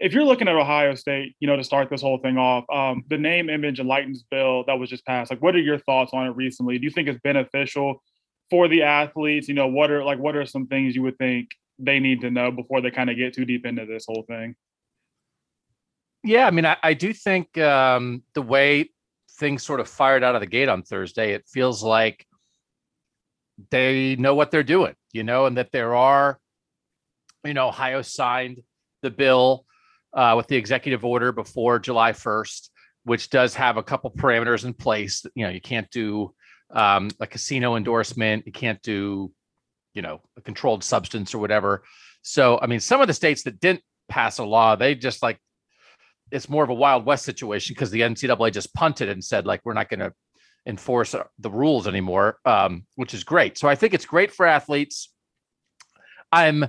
if you're looking at Ohio State, you know, to start this whole thing off, um, the name, image, and likeness bill that was just passed, like, what are your thoughts on it recently? Do you think it's beneficial for the athletes? You know, what are like, what are some things you would think they need to know before they kind of get too deep into this whole thing? Yeah, I mean, I, I do think um, the way things sort of fired out of the gate on Thursday, it feels like they know what they're doing, you know, and that there are, you know, Ohio signed the bill uh, with the executive order before July 1st, which does have a couple parameters in place. You know, you can't do um, a casino endorsement, you can't do, you know, a controlled substance or whatever. So, I mean, some of the states that didn't pass a law, they just like it's more of a wild west situation because the NCAA just punted and said like we're not going to enforce the rules anymore, um, which is great. So I think it's great for athletes. I'm,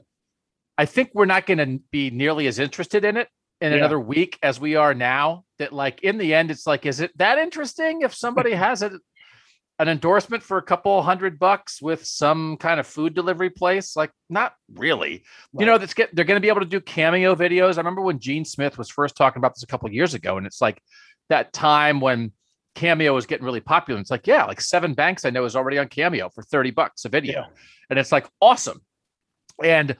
I think we're not going to be nearly as interested in it in yeah. another week as we are now. That like in the end, it's like, is it that interesting if somebody has a an endorsement for a couple hundred bucks with some kind of food delivery place? Like, not really. Right. You know, that's get they're going to be able to do cameo videos. I remember when Gene Smith was first talking about this a couple years ago, and it's like that time when Cameo was getting really popular. And it's like, yeah, like seven banks I know is already on Cameo for 30 bucks a video. Yeah. And it's like awesome. And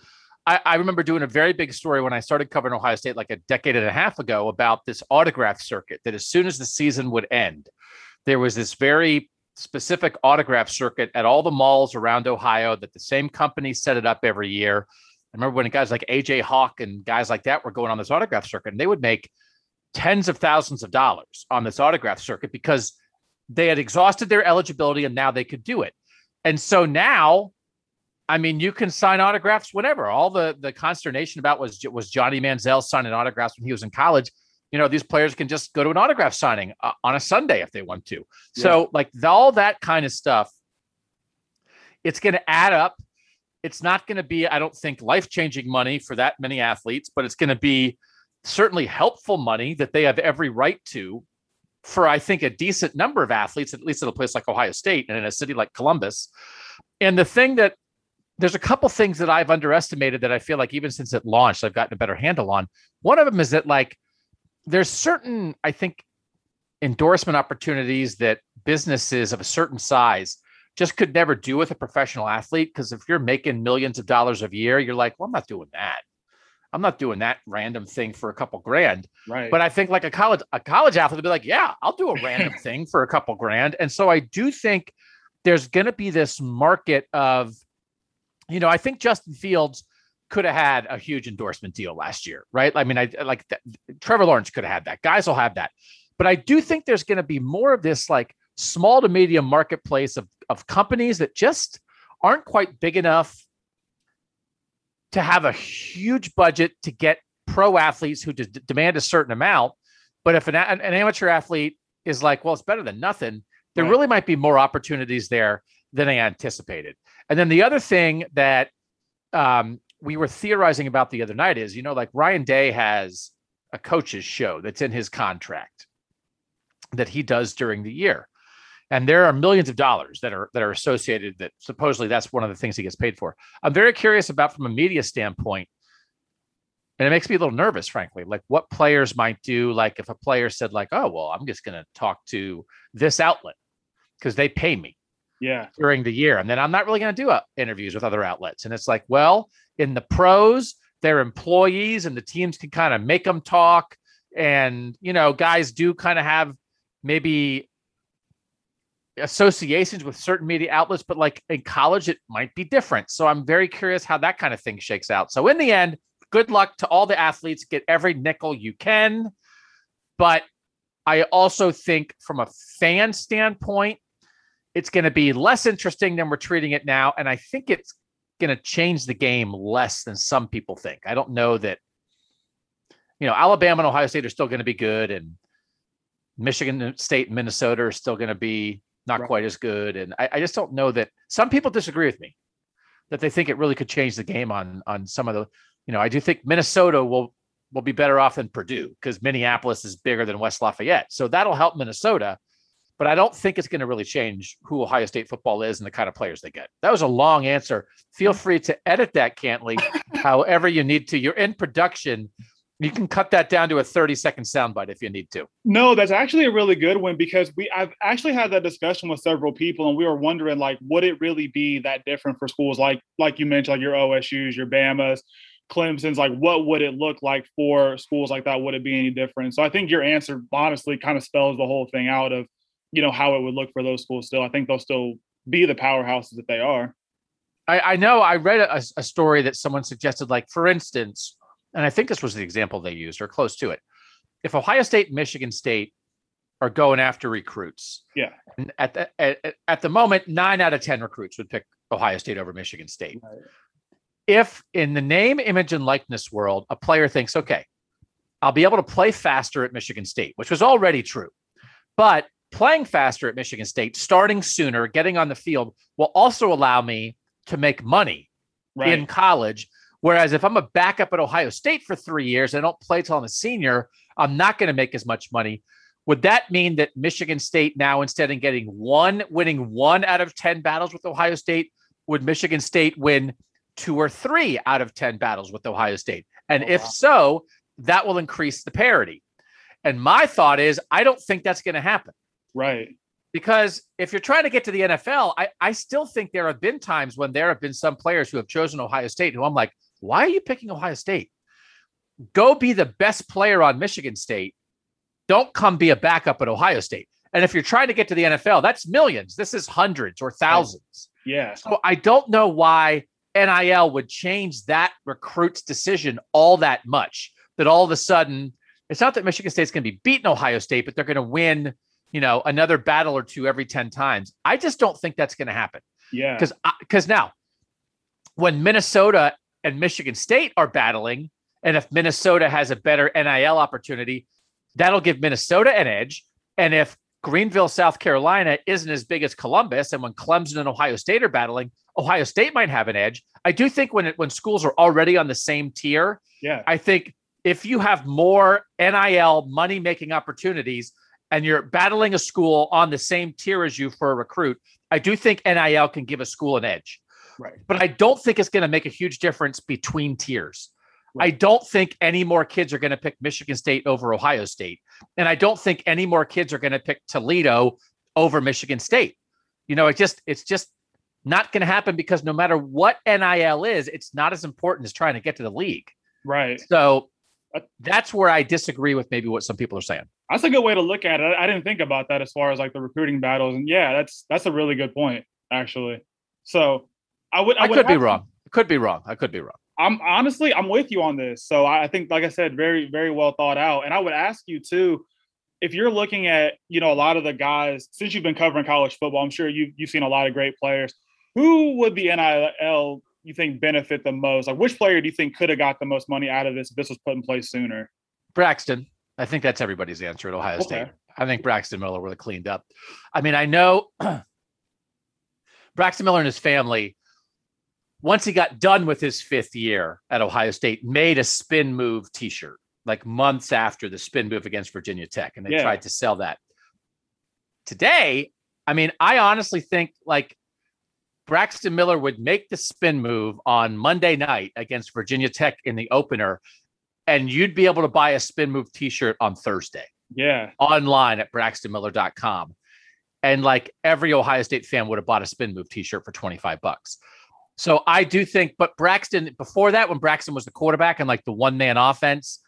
I, I, remember doing a very big story when I started covering Ohio State like a decade and a half ago about this autograph circuit that as soon as the season would end, there was this very specific autograph circuit at all the malls around Ohio that the same company set it up every year. I remember when guys like AJ Hawk and guys like that were going on this autograph circuit, and they would make tens of thousands of dollars on this autograph circuit because they had exhausted their eligibility and now they could do it. And so now, I mean, you can sign autographs whenever. All the the consternation about was was Johnny Manziel signing autographs when he was in college you know these players can just go to an autograph signing uh, on a sunday if they want to yeah. so like the, all that kind of stuff it's going to add up it's not going to be i don't think life changing money for that many athletes but it's going to be certainly helpful money that they have every right to for i think a decent number of athletes at least at a place like ohio state and in a city like columbus and the thing that there's a couple things that i've underestimated that i feel like even since it launched i've gotten a better handle on one of them is that like there's certain, I think, endorsement opportunities that businesses of a certain size just could never do with a professional athlete. Because if you're making millions of dollars a year, you're like, well, I'm not doing that. I'm not doing that random thing for a couple grand. Right. But I think like a college a college athlete would be like, yeah, I'll do a random thing for a couple grand. And so I do think there's going to be this market of, you know, I think Justin Fields could have had a huge endorsement deal last year, right? I mean, I like that. Trevor Lawrence could have had that. Guys will have that. But I do think there's going to be more of this like small to medium marketplace of, of companies that just aren't quite big enough to have a huge budget to get pro athletes who d- demand a certain amount. But if an, an, amateur athlete is like, well, it's better than nothing, there right. really might be more opportunities there than I anticipated. And then the other thing that um, we were theorizing about the other night is, you know, like Ryan Day has a coach's show that's in his contract that he does during the year. And there are millions of dollars that are that are associated that supposedly that's one of the things he gets paid for. I'm very curious about from a media standpoint. And it makes me a little nervous, frankly, like what players might do. Like if a player said, like, oh, well, I'm just gonna talk to this outlet because they pay me yeah during the year and then i'm not really going to do uh, interviews with other outlets and it's like well in the pros, they're employees and the teams can kind of make them talk. And, you know, guys do kind of have maybe associations with certain media outlets, but like in college, it might be different. So I'm very curious how that kind of thing shakes out. So in the end, good luck to all the athletes. Get every nickel you can. But I also think from a fan standpoint, it's going to be less interesting than we're treating it now. And I think it's going to change the game less than some people think. I don't know that, you know, Alabama and Ohio State are still going to be good, and Michigan State and Minnesota are still going to be not right. quite as good. And I, I, just don't know that some people disagree with me that they think it really could change the game on on some of the, you know, I do think Minnesota will will be better off than Purdue because Minneapolis is bigger than West Lafayette. So that'll help Minnesota but I don't think it's going to really change who Ohio State football is and the kind of players they get. That was a long answer. Feel free to edit that, Cantley, however you need to. You're in production. You can cut that down to a 30 second soundbite if you need to. No, that's actually a really good one because we I've actually had that discussion with several people and we were wondering like would it really be that different for schools like like you mentioned like your OSU's, your Bama's, Clemson's like what would it look like for schools like that would it be any different? So I think your answer honestly kind of spells the whole thing out of you know how it would look for those schools still. I think they'll still be the powerhouses that they are. I, I know I read a, a story that someone suggested like for instance and I think this was the example they used or close to it. If Ohio State and Michigan State are going after recruits, yeah, and at the at, at the moment, nine out of ten recruits would pick Ohio State over Michigan State. Right. If in the name, image, and likeness world, a player thinks, okay, I'll be able to play faster at Michigan State, which was already true, but playing faster at Michigan State, starting sooner, getting on the field will also allow me to make money right. in college Whereas if I'm a backup at Ohio State for three years and I don't play till I'm a senior, I'm not going to make as much money. Would that mean that Michigan State now, instead of getting one, winning one out of 10 battles with Ohio State, would Michigan State win two or three out of 10 battles with Ohio State? And oh, if wow. so, that will increase the parity. And my thought is, I don't think that's going to happen. Right. Because if you're trying to get to the NFL, I, I still think there have been times when there have been some players who have chosen Ohio State who I'm like, why are you picking Ohio State? Go be the best player on Michigan State. Don't come be a backup at Ohio State. And if you're trying to get to the NFL, that's millions. This is hundreds or thousands. Yeah. So I don't know why NIL would change that recruit's decision all that much. That all of a sudden, it's not that Michigan State's going to be beating Ohio State, but they're going to win, you know, another battle or two every 10 times. I just don't think that's going to happen. Yeah. Because because now when Minnesota and Michigan State are battling, and if Minnesota has a better NIL opportunity, that'll give Minnesota an edge. And if Greenville, South Carolina isn't as big as Columbus, and when Clemson and Ohio State are battling, Ohio State might have an edge. I do think when it, when schools are already on the same tier, yeah, I think if you have more NIL money making opportunities and you're battling a school on the same tier as you for a recruit, I do think NIL can give a school an edge. Right. But I don't think it's going to make a huge difference between tiers. Right. I don't think any more kids are going to pick Michigan State over Ohio State. And I don't think any more kids are going to pick Toledo over Michigan State. You know, it just it's just not going to happen because no matter what NIL is, it's not as important as trying to get to the league. Right. So that's where I disagree with maybe what some people are saying. That's a good way to look at it. I didn't think about that as far as like the recruiting battles. And yeah, that's that's a really good point, actually. So I would. I, I would could be wrong. Could be wrong. I could be wrong. I'm honestly, I'm with you on this. So I think, like I said, very, very well thought out. And I would ask you too, if you're looking at, you know, a lot of the guys since you've been covering college football, I'm sure you you've seen a lot of great players. Who would the NIL you think benefit the most? Like, which player do you think could have got the most money out of this if this was put in place sooner? Braxton. I think that's everybody's answer at Ohio okay. State. I think Braxton Miller would have cleaned up. I mean, I know Braxton Miller and his family once he got done with his fifth year at Ohio State, made a spin move T-shirt like months after the spin move against Virginia Tech, and they yeah. tried to sell that. Today, I mean, I honestly think like Braxton Miller would make the spin move on Monday night against Virginia Tech in the opener, and you'd be able to buy a spin move T-shirt on Thursday. Yeah, online at braxtonmiller.com. And like every Ohio State fan would have bought a spin move T-shirt for 25 bucks. So I do think, but Braxton, before that, when Braxton was the quarterback and like the one man offense,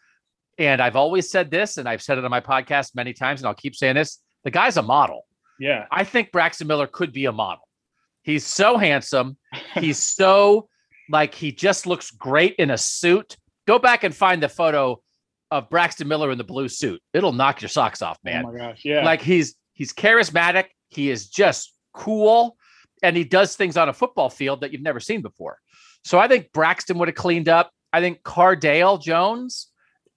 and I've always said this, and I've said it on my podcast many times, and I'll keep saying this the guy's a model. Yeah. I think Braxton Miller could be a model. He's so handsome. He's so like he just looks great in a suit. Go back and find the photo of Braxton Miller in the blue suit. It'll knock your socks off, oh man. Oh my gosh. Yeah. Like he's he's charismatic. He is just cool and he does things on a football field that you've never seen before. So I think Braxton would have cleaned up. I think Cardale Jones,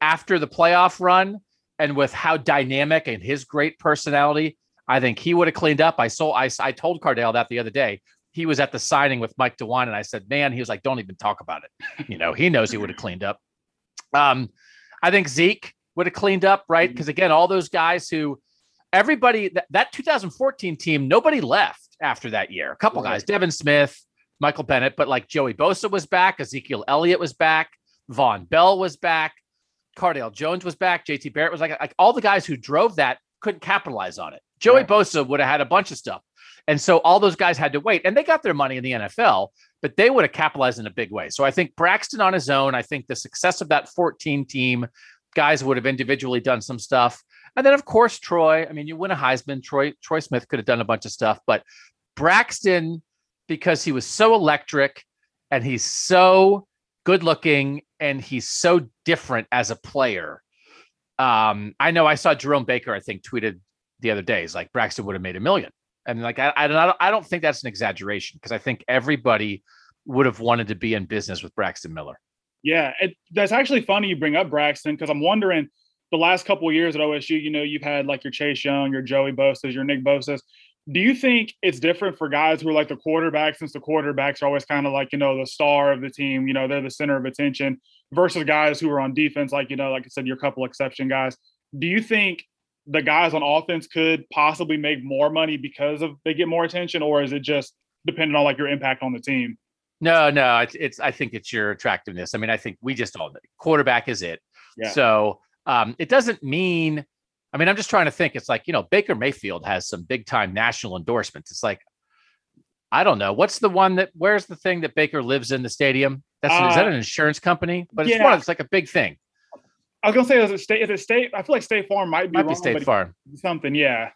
after the playoff run and with how dynamic and his great personality, I think he would have cleaned up. I saw I, I told Cardale that the other day. He was at the signing with Mike DeWine, and I said, "Man," he was like, "Don't even talk about it." You know, he knows he would have cleaned up. Um, I think Zeke would have cleaned up, right? Because mm-hmm. again, all those guys who everybody that, that 2014 team, nobody left after that year. A couple right. guys, Devin Smith, Michael Bennett, but like Joey Bosa was back, Ezekiel Elliott was back, Vonn Bell was back. Cardale Jones was back. JT Barrett was like, like all the guys who drove that couldn't capitalize on it. Joey right. Bosa would have had a bunch of stuff. And so all those guys had to wait and they got their money in the NFL, but they would have capitalized in a big way. So I think Braxton on his own, I think the success of that 14 team, guys would have individually done some stuff. And then of course Troy, I mean you win a Heisman, Troy Troy Smith could have done a bunch of stuff, but Braxton because he was so electric and he's so good looking and he's so different as a player. Um, I know I saw Jerome Baker, I think, tweeted the other day, is like Braxton would have made a million. And like, I, I don't, I don't think that's an exaggeration because I think everybody would have wanted to be in business with Braxton Miller. Yeah, it, that's actually funny you bring up Braxton because I'm wondering the last couple of years at OSU, you know, you've had like your Chase Young, your Joey Bosa's, your Nick Bosa's do you think it's different for guys who are like the quarterbacks since the quarterbacks are always kind of like you know the star of the team you know they're the center of attention versus guys who are on defense like you know like i said your couple exception guys do you think the guys on offense could possibly make more money because of they get more attention or is it just depending on like your impact on the team no no it's, it's i think it's your attractiveness i mean i think we just all quarterback is it yeah. so um, it doesn't mean I mean, I'm just trying to think. It's like, you know, Baker Mayfield has some big time national endorsements. It's like, I don't know. What's the one that, where's the thing that Baker lives in the stadium? That's, uh, is that uh, an insurance company? But it's yeah. one, it's like a big thing. I was gonna say, is it state? Is it state? I feel like State Farm might be might wrong, be State Farm. Something, yeah.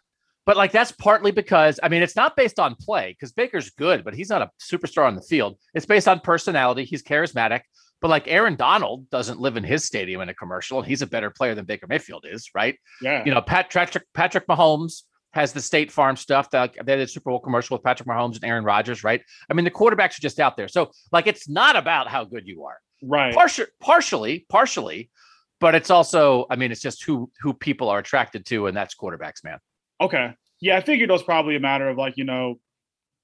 But like that's partly because I mean it's not based on play because Baker's good, but he's not a superstar on the field. It's based on personality. He's charismatic. But like Aaron Donald doesn't live in his stadium in a commercial, and he's a better player than Baker Mayfield is, right? Yeah. You know, Pat, Patrick Patrick Mahomes has the State Farm stuff. That they did a Super Bowl commercial with Patrick Mahomes and Aaron Rodgers, right? I mean, the quarterbacks are just out there. So like, it's not about how good you are, right? Partially, partially, partially, but it's also, I mean, it's just who who people are attracted to, and that's quarterbacks, man. Okay. Yeah, I figured it was probably a matter of like you know,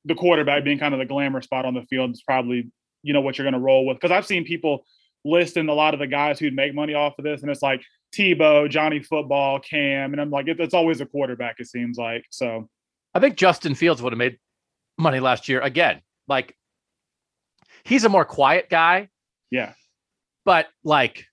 the quarterback being kind of the glamour spot on the field is probably you know what you're going to roll with. Because I've seen people listing a lot of the guys who'd make money off of this, and it's like Tebow, Johnny Football, Cam, and I'm like, it, it's always a quarterback. It seems like so. I think Justin Fields would have made money last year again. Like he's a more quiet guy. Yeah. But like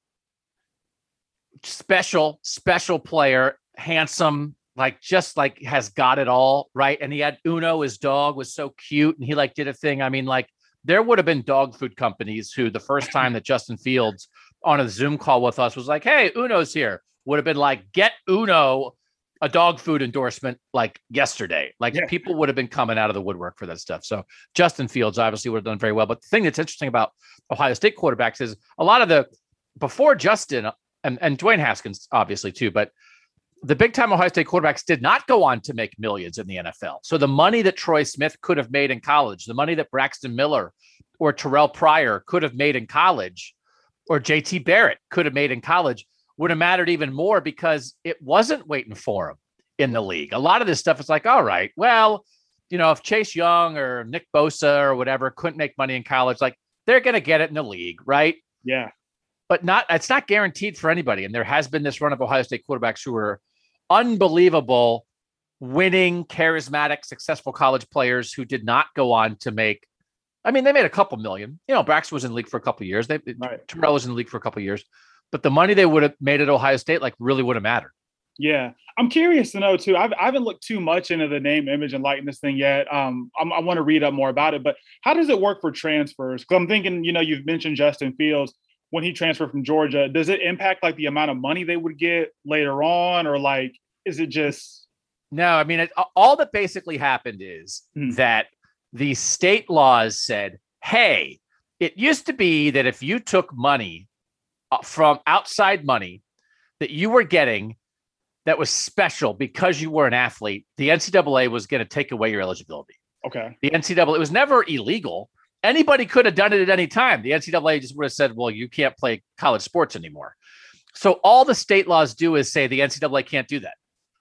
special, special player, handsome, like just like has got it all right. And he had Uno, his dog was so cute, and he like did a thing. I mean, like there would have been dog food companies who the first time that Justin Fields on a Zoom call with us was like, "Hey, Uno's here," would have been like, "Get Uno a dog food endorsement like yesterday." Like yeah. people would have been coming out of the woodwork for that stuff. So Justin Fields obviously would have done very well. But the thing that's interesting about Ohio State quarterbacks is a lot of the before Justin and and Dwayne Haskins obviously too, but the big time Ohio State quarterbacks did not go on to make millions in the NFL. So the money that Troy Smith could have made in college, the money that Braxton Miller or Terrell Pryor could have made in college, or JT Barrett could have made in college, would have mattered even more because it wasn't waiting for him in the league. A lot of this stuff is like, all right, well, you know, if Chase Young or Nick Bosa or whatever couldn't make money in college, like they're going to get it in the league, right? Yeah. But not, it's not guaranteed for anybody. And there has been this run of Ohio State quarterbacks who are unbelievable, winning, charismatic, successful college players who did not go on to make. I mean, they made a couple million. You know, Braxton was in the league for a couple years. They right. Terrell was in the league for a couple years, but the money they would have made at Ohio State like really would have mattered. Yeah, I'm curious to know too. I've, I haven't looked too much into the name, image, and likeness thing yet. Um, I'm, i want to read up more about it. But how does it work for transfers? Because I'm thinking, you know, you've mentioned Justin Fields when he transferred from Georgia, does it impact like the amount of money they would get later on, or like is it just? No, I mean, it, all that basically happened is hmm. that the state laws said, "Hey, it used to be that if you took money uh, from outside money that you were getting." That was special because you were an athlete. The NCAA was going to take away your eligibility. Okay. The NCAA it was never illegal anybody could have done it at any time. The NCAA just would have said, well, you can't play college sports anymore. So all the state laws do is say the NCAA can't do that.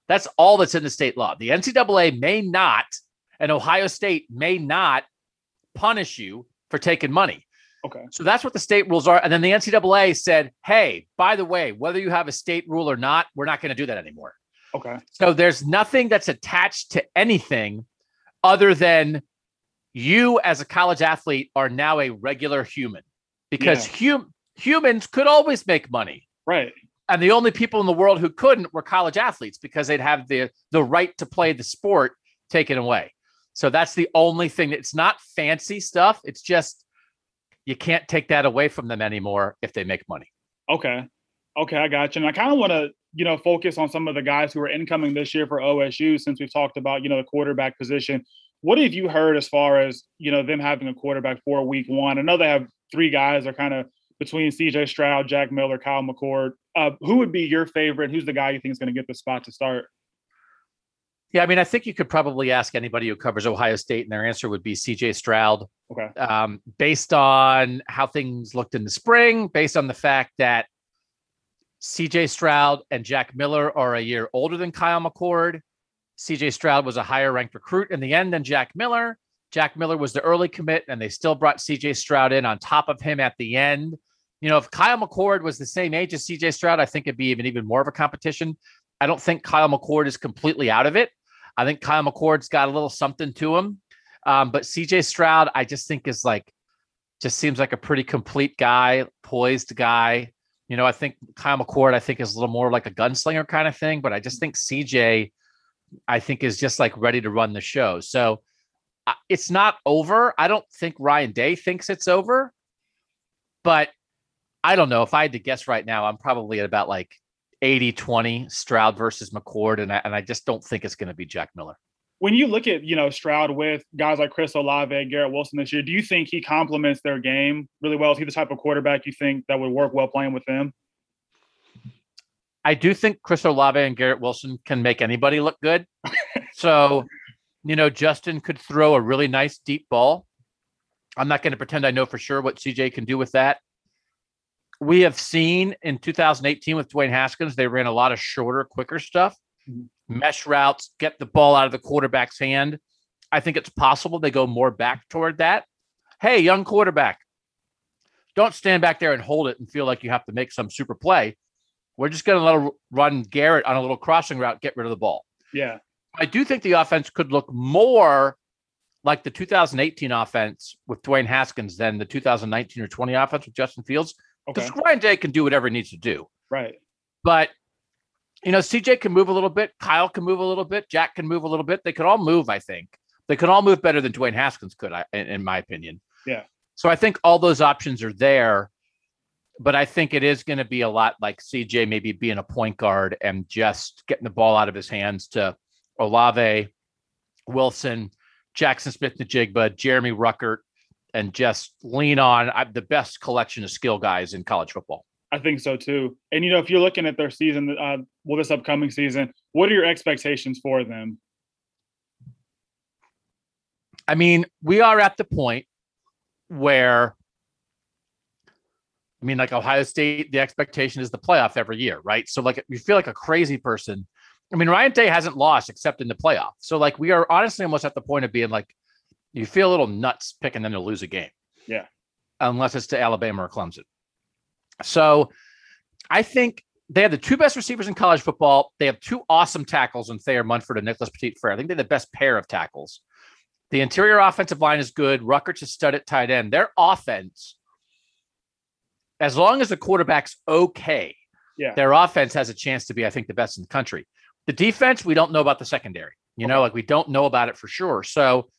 That's all that's in the state law. The NCAA may not, and Ohio State may not punish you for taking money. Okay. So that's what the state rules are. And then the NCAA said, hey, by the way, whether you have a state rule or not, we're not going to do that anymore. Okay. So there's nothing that's attached to anything other than you as a college athlete are now a regular human because yeah. hum- humans could always make money. Right. and the only people in the world who couldn't were college athletes because they'd have the the right to play the sport taken away. So that's the only thing. It's not fancy stuff. It's just you can't take that away from them anymore if they make money. Okay. Okay, I got you. And I kind of want to, you know, focus on some of the guys who are incoming this year for OSU since we've talked about, you know, the quarterback position. What have you heard as far as, you know, them having a quarterback for week one? I know they have three guys are kind of between CJ Stroud, Jack Miller, Kyle McCord. Uh, who would be your favorite? Who's the guy you think is going to get the spot to start? Yeah, I mean, I think you could probably ask anybody who covers Ohio State, and their answer would be CJ Stroud. Okay. Um, based on how things looked in the spring, based on the fact that CJ Stroud and Jack Miller are a year older than Kyle McCord. CJ Stroud was a higher ranked recruit in the end than Jack Miller. Jack Miller was the early commit, and they still brought CJ Stroud in on top of him at the end. You know, if Kyle McCord was the same age as CJ Stroud, I think it'd be even even more of a competition. I don't think Kyle McCord is completely out of it. I think Kyle McCord's got a little something to him. Um, but CJ Stroud, I just think is like, just seems like a pretty complete guy, poised guy. You know, I think Kyle McCord, I think is a little more like a gunslinger kind of thing, but I just think CJ, I think is just like ready to run the show. So uh, it's not over. I don't think Ryan Day thinks it's over, but I don't know. If I had to guess right now, I'm probably at about like 80 20 Stroud versus McCord. And I, and I just don't think it's going to be Jack Miller. When you look at, you know, Stroud with guys like Chris Olave, Garrett Wilson this year, do you think he complements their game really well? Is he the type of quarterback you think that would work well playing with them? I do think Chris Olave and Garrett Wilson can make anybody look good. so, you know, Justin could throw a really nice deep ball. I'm not going to pretend I know for sure what CJ can do with that we have seen in 2018 with Dwayne Haskins, they ran a lot of shorter, quicker stuff, mm-hmm. mesh routes, get the ball out of the quarterback's hand. I think it's possible they go more back toward that. Hey, young quarterback, don't stand back there and hold it and feel like you have to make some super play. We're just going to let run Garrett on a little crossing route, get rid of the ball. Yeah. I do think the offense could look more like the 2018 offense with Dwayne Haskins than the 2019 or 20 offense with Justin Fields because okay. Ryan Day can do whatever he needs to do. Right. But you know, CJ can move a little bit. Kyle can move a little bit. Jack can move a little bit. They could all move. I think they could all move better than Dwayne Haskins could, in, in my opinion. Yeah. So I think all those options are there, but I think it is going to be a lot like CJ maybe being a point guard and just getting the ball out of his hands to Olave, Wilson, Jackson Smith-Njigba, Jeremy Ruckert, and just lean on the best collection of skill guys in college football. I think so too. And you know, if you're looking at their season, uh, well, this upcoming season, what are your expectations for them? I mean, we are at the point where, I mean, like Ohio State, the expectation is the playoff every year, right? So, like, you feel like a crazy person. I mean, Ryan Day hasn't lost except in the playoff. So, like, we are honestly almost at the point of being like, you feel a little nuts picking them to lose a game. Yeah. Unless it's to Alabama or Clemson. So I think they have the two best receivers in college football. They have two awesome tackles in Thayer Munford and Nicholas Petit Frere. I think they're the best pair of tackles. The interior offensive line is good. Ruckert's a stud at tight end. Their offense, as long as the quarterback's okay, yeah. their offense has a chance to be, I think, the best in the country. The defense, we don't know about the secondary. You okay. know, like we don't know about it for sure. So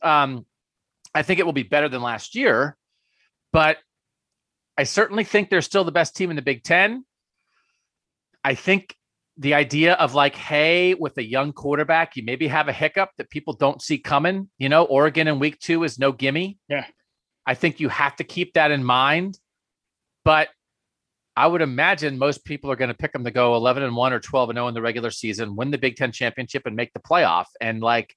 um, I think it will be better than last year, but I certainly think they're still the best team in the Big Ten. I think the idea of like, hey, with a young quarterback, you maybe have a hiccup that people don't see coming. You know, Oregon in week two is no gimme. Yeah. I think you have to keep that in mind. But I would imagine most people are going to pick them to go 11 and 1 or 12 and 0 in the regular season, win the Big Ten championship, and make the playoff. And like,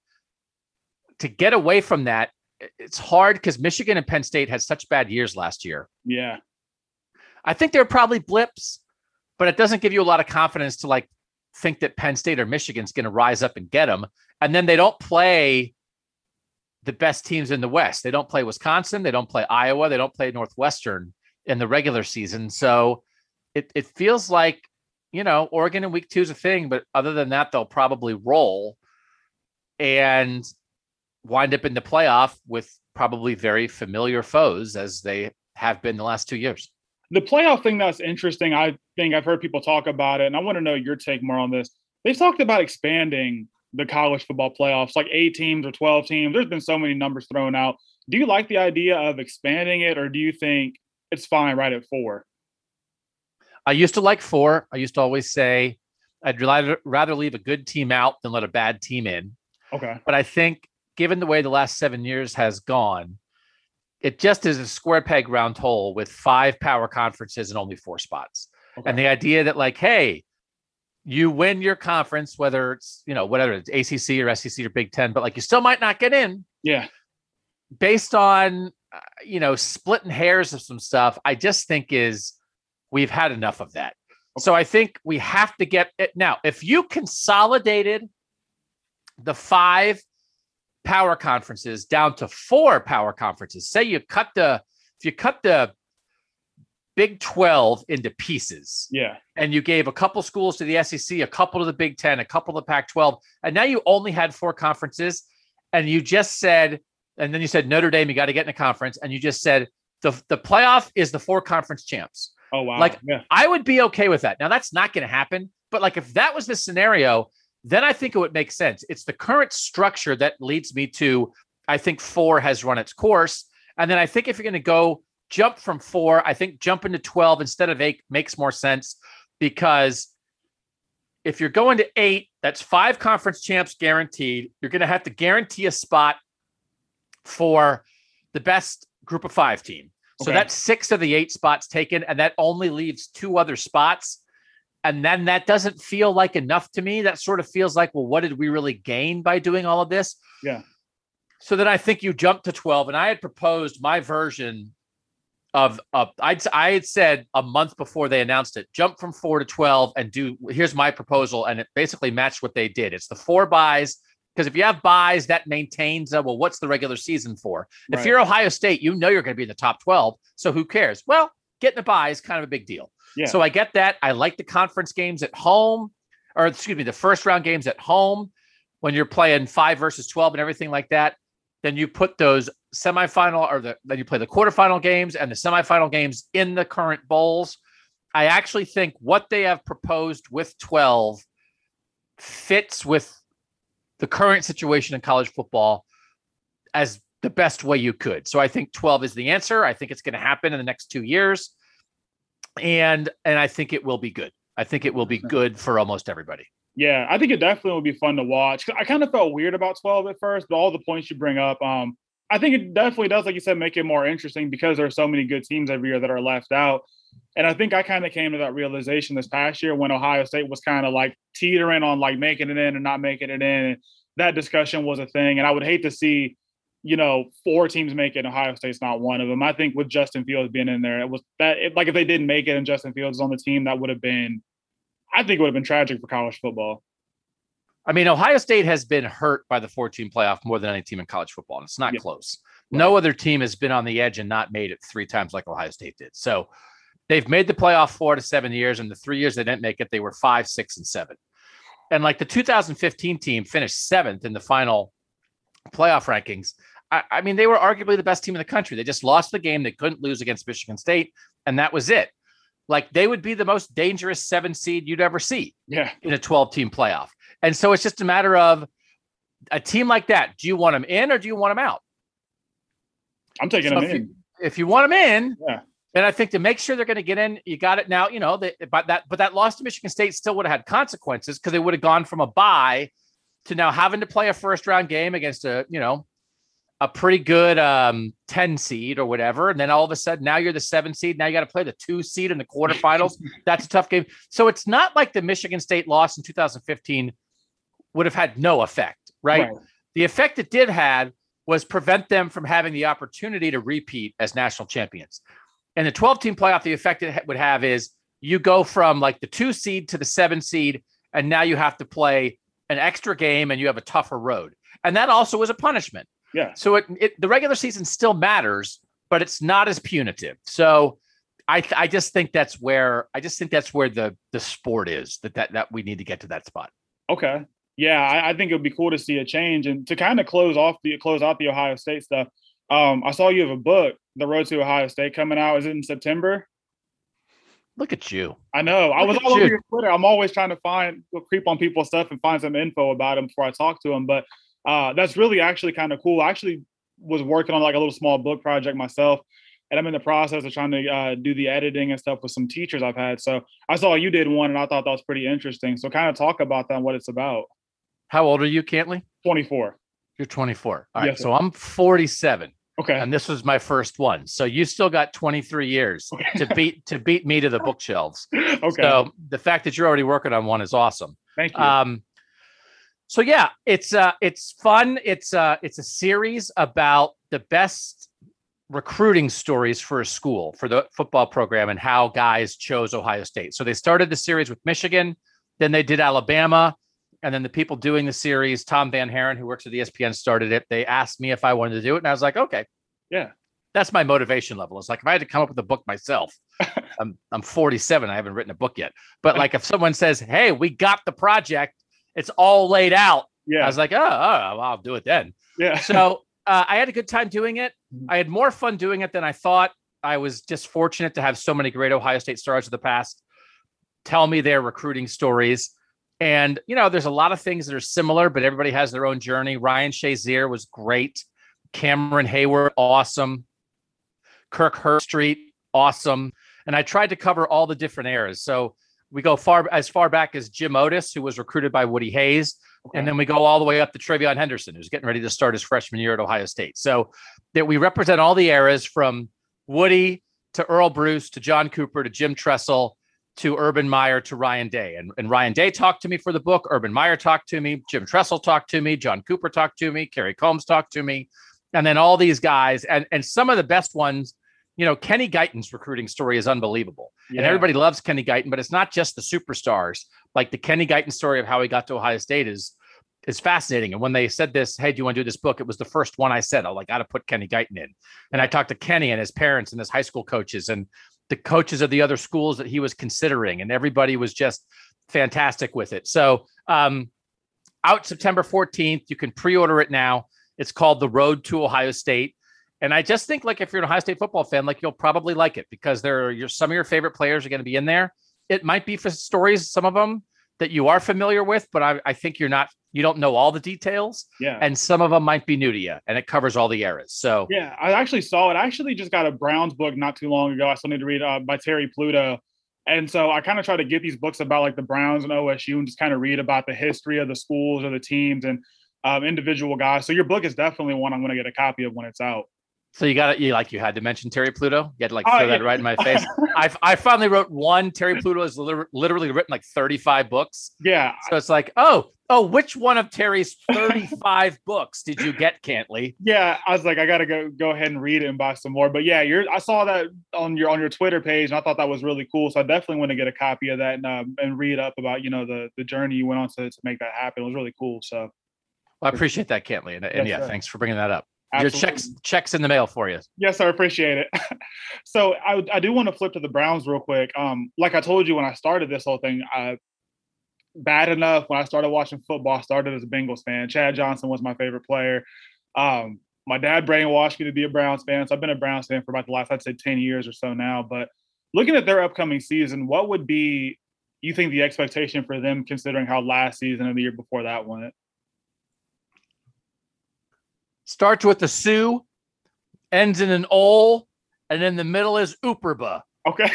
to get away from that, it's hard because Michigan and Penn State had such bad years last year. Yeah. I think they're probably blips, but it doesn't give you a lot of confidence to like think that Penn State or Michigan's going to rise up and get them. And then they don't play the best teams in the West. They don't play Wisconsin. They don't play Iowa. They don't play Northwestern in the regular season. So it, it feels like, you know, Oregon in week two is a thing, but other than that, they'll probably roll. And wind up in the playoff with probably very familiar foes as they have been the last two years. the playoff thing that's interesting, I think I've heard people talk about it, and I want to know your take more on this. They've talked about expanding the college football playoffs, like eight teams or 12 teams. There's been so many numbers thrown out. Do you like the idea of expanding it, or do you think it's fine right at four? I used to like four. I used to always say I'd rather, rather leave a good team out than let a bad team in. Okay. But I think given the way the last seven years has gone, it just is a square peg round hole with five power conferences and only four spots. Okay. And the idea that like, hey, you win your conference, whether it's you know whatever it's ACC or SEC or Big Ten, but like you still might not get in. Yeah. Based on Uh, you know splitting hairs of some stuff, I just think is we've had enough of that. Okay. So I think we have to get it now. If you consolidated the five power conferences down to four power conferences. Say you cut the if you cut the Big 12 into pieces. Yeah. And you gave a couple schools to the SEC, a couple to the Big 10, a couple to the Pac 12, and now you only had four conferences and you just said and then you said Notre Dame you got to get in a conference and you just said the the playoff is the four conference champs. Oh wow. Like yeah. I would be okay with that. Now that's not going to happen, but like if that was the scenario, then I think it would make sense. It's the current structure that leads me to I think four has run its course. And then I think if you're going to go jump from four, I think jump into 12 instead of eight makes more sense because if you're going to eight, that's five conference champs guaranteed. You're going to have to guarantee a spot for the best group of five team. So okay. that's six of the eight spots taken, and that only leaves two other spots and then that doesn't feel like enough to me. That sort of feels like, well, what did we really gain by doing all of this? Yeah. So then I think you jump to 12, and I had proposed my version of uh, I'd I had said a month before they announced it, jump from four to 12 and do here's my proposal, and it basically matched what they did. It's the four buys. Because if you have buys, that maintains, uh, well, what's the regular season for? Right. If you're Ohio State, you know you're going to be in the top 12. So who cares? Well, getting a buy is kind of a big deal. Yeah. So I get that. I like the conference games at home, or excuse me, the first round games at home when you're playing five versus 12 and everything like that. Then you put those semifinal or the then you play the quarterfinal games and the semifinal games in the current bowls. I actually think what they have proposed with 12 fits with the current situation in college football as the best way you could. So I think 12 is the answer. I think it's going to happen in the next two years and and I think it will be good. I think it will be good for almost everybody. Yeah, I think it definitely will be fun to watch. I kind of felt weird about 12 at first, but all the points you bring up, um, I think it definitely does, like you said, make it more interesting because there are so many good teams every year that are left out. And I think I kind of came to that realization this past year when Ohio State was kind of like teetering on like making it in and not making it in. that discussion was a thing. And I would hate to see you know, four teams make it. Ohio State's not one of them. I think with Justin Fields being in there, it was that it, like if they didn't make it and Justin Fields is on the team, that would have been, I think, it would have been tragic for college football. I mean, Ohio State has been hurt by the 14 playoff more than any team in college football, and it's not yeah. close. Right. No other team has been on the edge and not made it three times like Ohio State did. So they've made the playoff four to seven years, and the three years they didn't make it, they were five, six, and seven. And like the 2015 team finished seventh in the final playoff rankings. I, I mean, they were arguably the best team in the country. They just lost the game. They couldn't lose against Michigan State, and that was it. Like they would be the most dangerous seven seed you'd ever see yeah. in a 12 team playoff. And so it's just a matter of a team like that. Do you want them in or do you want them out? I'm taking so them if in. You, if you want them in, yeah. Then I think to make sure they're going to get in, you got it now. You know, they, but that but that loss to Michigan State still would have had consequences because they would have gone from a bye to now having to play a first round game against a you know a pretty good um, 10 seed or whatever. And then all of a sudden, now you're the seven seed. Now you got to play the two seed in the quarterfinals. That's a tough game. So it's not like the Michigan State loss in 2015 would have had no effect, right? right. The effect it did have was prevent them from having the opportunity to repeat as national champions. And the 12 team playoff, the effect it would have is you go from like the two seed to the seven seed, and now you have to play an extra game and you have a tougher road. And that also is a punishment yeah. So it, it the regular season still matters, but it's not as punitive. So I I just think that's where I just think that's where the the sport is that that that we need to get to that spot. Okay. Yeah, I, I think it would be cool to see a change and to kind of close off the close out the Ohio State stuff. Um, I saw you have a book, The Road to Ohio State, coming out. Is it in September? Look at you. I know. I was all over your Twitter. I'm always trying to find, creep on people's stuff and find some info about them before I talk to them. But uh, that's really actually kind of cool. I actually was working on like a little small book project myself, and I'm in the process of trying to uh, do the editing and stuff with some teachers I've had. So I saw you did one, and I thought that was pretty interesting. So kind of talk about that and what it's about. How old are you, Cantley? 24. You're 24. All right. Yes, so I'm 47. Okay. And this was my first one. So you still got 23 years okay. to beat to beat me to the bookshelves. okay. So the fact that you're already working on one is awesome. Thank you. Um so yeah, it's uh it's fun. It's uh it's a series about the best recruiting stories for a school for the football program and how guys chose Ohio State. So they started the series with Michigan, then they did Alabama, and then the people doing the series, Tom VanHaaren, who works at ESPN, started it. They asked me if I wanted to do it, and I was like, okay, yeah, that's my motivation level. It's like if I had to come up with a book myself, I'm I'm 47, I haven't written a book yet. But like if someone says, hey, we got the project, it's all laid out. Yeah, I was like, oh, oh well, I'll do it then. Yeah. So uh, I had a good time doing it. Mm-hmm. I had more fun doing it than I thought. I was just fortunate to have so many great Ohio State stars of the past tell me their recruiting stories. And, you know, there's a lot of things that are similar, but everybody has their own journey. Ryan Shazier was great. Cameron Heyward, awesome. Kirk Herbstreit, awesome. And I tried to cover all the different eras. So we go far as far back as Jim Otis, who was recruited by Woody Hayes. Okay. And then we go all the way up to TreVeyon Henderson, who's getting ready to start his freshman year at Ohio State. So that we represent all the eras from Woody to Earle Bruce to John Cooper to Jim Tressel to Urban Meyer to Ryan Day. And, and Ryan Day talked to me for the book. Urban Meyer talked to me. Jim Tressel talked to me. John Cooper talked to me. Kerry Coombs talked to me. And then all these guys, and, and some of the best ones, you know, Kenny Guiton's recruiting story is unbelievable. Yeah. And everybody loves Kenny Guiton, but it's not just the superstars. Like the Kenny Guiton story of how he got to Ohio State is is fascinating. And when they said this, hey, do you want to do this book? It was the first one I said, oh, I got to put Kenny Guiton in. And I talked to Kenny and his parents and his high school coaches. And the coaches of the other schools that he was considering, and everybody was just fantastic with it. So, um, out September 14th, you can pre-order it now. It's called The Road to Ohio State. And I just think, like, if you're an Ohio State football fan, like, you'll probably like it because there are your some of your favorite players are going to be in there. It might be for stories, some of them that you are familiar with, but I, I think you're not you don't know all the details. Yeah. And some of them might be new to you and it covers all the eras. So yeah, I actually saw it. I actually just got a Browns book not too long ago. I still need to read uh, by Terry Pluto. And so I kind of try to get these books about like the Browns and OSU and just kind of read about the history of the schools or the teams and um, individual guys. So your book is definitely one I'm going to get a copy of when it's out. So you got it. You like you had to mention Terry Pluto. You had to like oh, throw yeah. that right in my face. I I finally wrote one. Terry Pluto has literally written like 35 books. Yeah. So it's like, oh, oh, which one of Terry's 35 books did you get, Cantley? Yeah, I was like, I gotta go go ahead and read it and buy some more. But yeah, you're I saw that on your on your Twitter page, and I thought that was really cool. So I definitely want to get a copy of that and um, and read up about you know the the journey you went on to to make that happen. It was really cool. So. Well, I appreciate that, Cantley, and, and yeah, thanks for bringing that up. Absolutely. Your checks checks in the mail for you. Yes, I appreciate it. so I, I do want to flip to the Browns real quick. Um, like I told you when I started this whole thing, I, bad enough when I started watching football. I started as a Bengals fan. Chad Johnson was my favorite player. Um, my dad brainwashed me to be a Browns fan, so I've been a Browns fan for about the last I'd say ten years or so now. But looking at their upcoming season, what would be you think the expectation for them considering how last season and the year before that went? Starts with the Sioux, ends in an Ol, and in the middle is Uperba. Okay.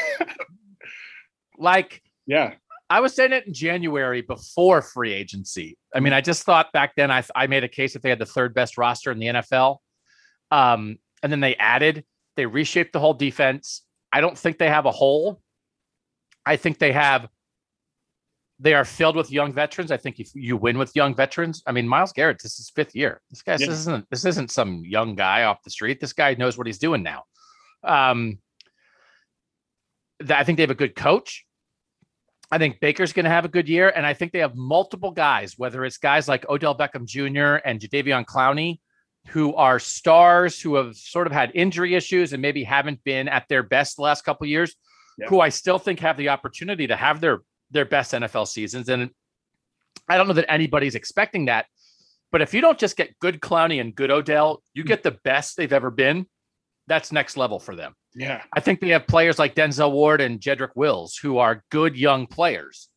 like, yeah. I was saying it in January before free agency. I mean, I just thought back then I, I made a case that they had the third best roster in the NFL. Um, and then they added, they reshaped the whole defense. I don't think they have a hole. I think they have they are filled with young veterans. I think if you win with young veterans, I mean Myles Garrett, this is fifth year. This guy yeah. this isn't this isn't some young guy off the street. This guy knows what he's doing now. Um, I think they have a good coach. I think Baker's going to have a good year, and I think they have multiple guys, whether it's guys like Odell Beckham Jr. and Jadeveon Clowney, who are stars who have sort of had injury issues and maybe haven't been at their best the last couple years, yeah. who I still think have the opportunity to have their their best NFL seasons. And I don't know that anybody's expecting that. But if you don't just get good Clowney and good Odell, you hmm. get the best they've ever been. that's next level for them. Yeah. I think they have players like Denzel Ward and Jedrick Wills who are good young players.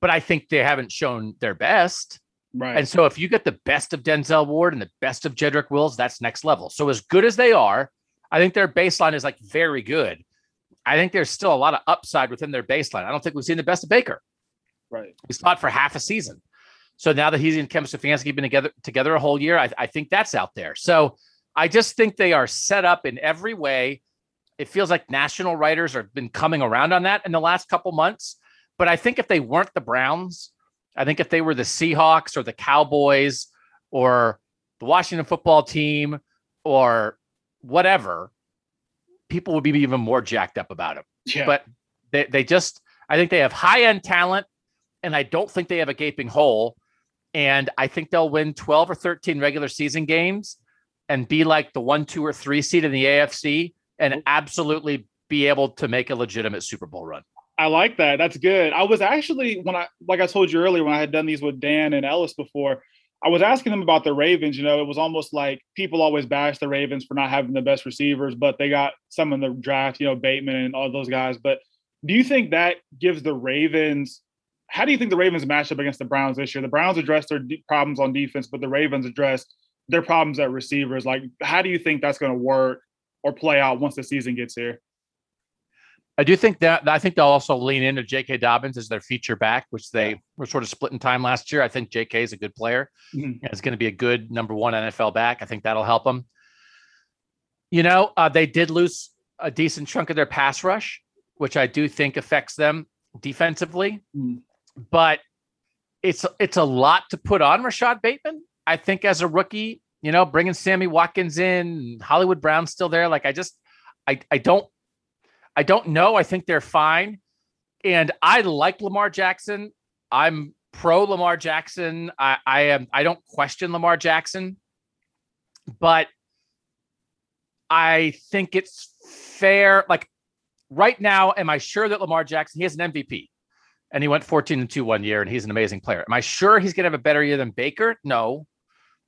But I think they haven't shown their best. Right. And so if you get the best of Denzel Ward and the best of Jedrick Wills, that's next level. So as good as they are, I think their baseline is like very good. I think there's still a lot of upside within their baseline. I don't think we've seen the best of Baker. right. He's saw for half a season. So now that he's in Kevin Stefanski been together together a whole year, I, I think that's out there. So I just think they are set up in every way. It feels like national writers have been coming around on that in the last couple months. But I think if they weren't the Browns, I think if they were the Seahawks or the Cowboys or the Washington football team or whatever, people would be even more jacked up about them. Yeah. But they, they just, I think they have high end talent, and I don't think they have a gaping hole. And I think they'll win 12 or 13 regular season games and be like the one, two, or three seed in the AFC and absolutely be able to make a legitimate Super Bowl run. I like that. That's good. I was actually when I like I told you earlier when I had done these with Dan and Ellis before, I was asking them about the Ravens. You know, it was almost like people always bash the Ravens for not having the best receivers, but they got some in the draft, you know, Bateman and all those guys. But do you think that gives the Ravens how do you think the Ravens match up against the Browns this year? The Browns addressed their problems on defense, but the Ravens addressed their problems at receivers. Like, how do you think that's going to work or play out once the season gets here? I do think that I think they'll also lean into J.K. Dobbins as their feature back, which they Yeah. were sort of split in time last year. I think J.K. is a good player. Mhm. and It's going to be a good number one NFL back. I think that'll help them. You know, uh, they did lose a decent chunk of their pass rush, which I do think affects them defensively. Mhm. But it's it's a lot to put on Rashod Bateman. I think as a rookie, you know, bringing Sammy Watkins in, Hollywood Brown's still there. Like I just, I I don't, I don't know. I think they're fine, and I like Lamar Jackson. I'm pro Lamar Jackson. I, I am. I don't question Lamar Jackson, but I think it's fair. Like right now, am I sure that Lamar Jackson? He has an MVP, and he went 14 and two one year, and he's an amazing player. Am I sure he's to have a better year than Baker? No,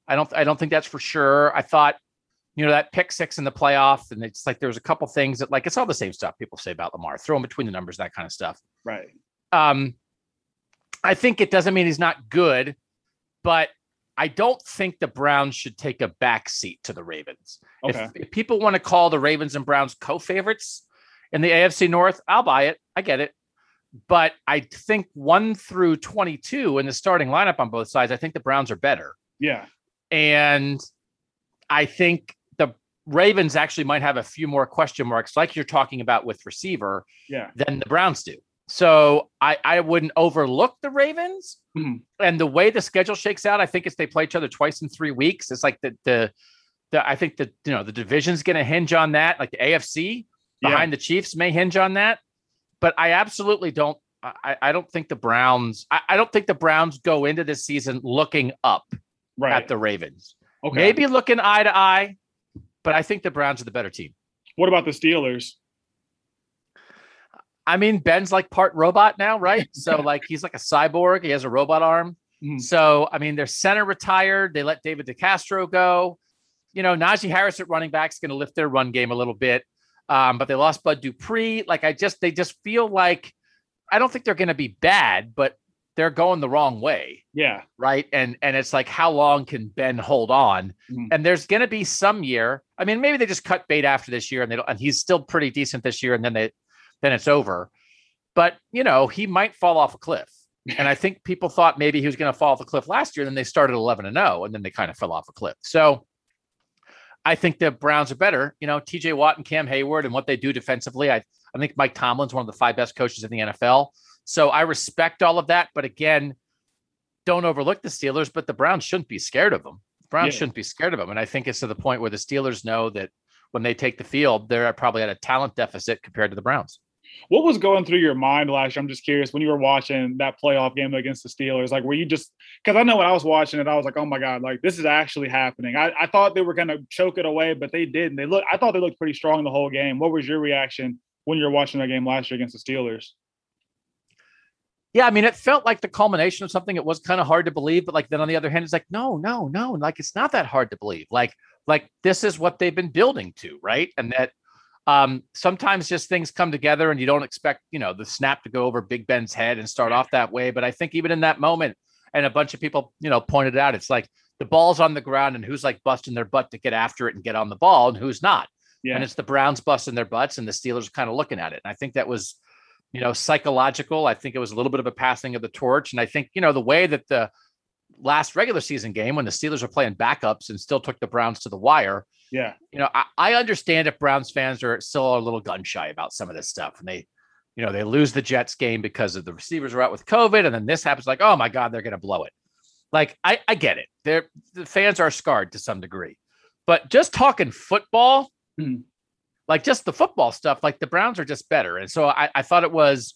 I don't. I don't think that's for sure. I thought. You know that pick six in the playoff, and it's like there was a couple things that like it's all the same stuff people say about Lamar. Throw him between the numbers, that kind of stuff. Right. Um, I think it doesn't mean he's not good, but I don't think the Browns should take a back seat to the Ravens. Okay. If, if people want to call the Ravens and Browns co-favorites in the AFC North, I'll buy it. I get it. But I think one through 22 in the starting lineup on both sides, I think the Browns are better. yeah. And I think Ravens actually might have a few more question marks, like you're talking about with receiver, Yeah. than the Browns do. So I, I wouldn't overlook the Ravens. Mhm. And the way the schedule shakes out, I think it's they play each other twice in three weeks. It's like the the, the I think that you know the division's going to hinge on that. Like the AFC Yeah. behind the Chiefs may hinge on that. But I absolutely don't. I, I don't think the Browns. I, I don't think the Browns go into this season looking up Right. at the Ravens. okay. Maybe looking eye to eye, but I think the Browns are the better team. What about the Steelers? I mean, Ben's like part robot now, right? So like he's like a cyborg. He has a robot arm. Mhm. So I mean, their center retired. They let David DeCastro go. You know, Najee Harris at running back is going to lift their run game a little bit. Um, but they lost Bud Dupree. Like I just, they just feel like I don't think they're going to be bad, but they're going the wrong way, Yeah. right? And and it's like, how long can Ben hold on? Mhm. And there's going to be some year. I mean, maybe they just cut bait after this year, and they don't. And he's still pretty decent this year, and then they, then it's over. But you know, he might fall off a cliff. And I think people thought maybe he was going to fall off a cliff last year. and Then they started 11 and 0, and then they kind of fell off a cliff. So I think the Browns are better. You know, TJ Watt and Cam Heyward and what they do defensively. I, I think Mike Tomlin's one of the five best coaches in the NFL. So I respect all of that. But again, don't overlook the Steelers, but the Browns shouldn't be scared of them. The Browns Yeah. shouldn't be scared of them. And I think it's to the point where the Steelers know that when they take the field, they're probably at a talent deficit compared to the Browns. What was going through your mind last year? I'm just curious when you were watching that playoff game against the Steelers. Like, were you just because I know when I was watching it, I was like, oh my God, like this is actually happening. I, I thought they were going to choke it away, but they didn't. They look, I thought they looked pretty strong the whole game. What was your reaction when you were watching that game last year against the Steelers? Yeah, I mean, it felt like the culmination of something. It was kind of hard to believe, but like then on the other hand, it's like, no, no, no, like it's not that hard to believe. Like like this is what they've been building to, right? And that um, sometimes just things come together and you don't expect, you know, the snap to go over Big Ben's head and start off that way. But I think even in that moment, and a bunch of people, you know, pointed out, it's like the ball's on the ground and who's like busting their butt to get after it and get on the ball and who's not. Yeah. And it's the Browns busting their butts and the Steelers kind of looking at it. And I think that was, you know, psychological. I think it was a little bit of a passing of the torch. And I think, you know, the way that the last regular season game when the Steelers were playing backups and still took the Browns to the wire. Yeah. You know, I, I understand if Browns fans are still a little gun shy about some of this stuff and they, you know, they lose the Jets game because of the receivers are out with COVID. And then this happens like, oh my God, they're going to blow it. Like, I, I get it. They're the fans are scarred to some degree. But just talking football, mm-hmm. Like just the football stuff, like the Browns are just better. And so I, I thought it was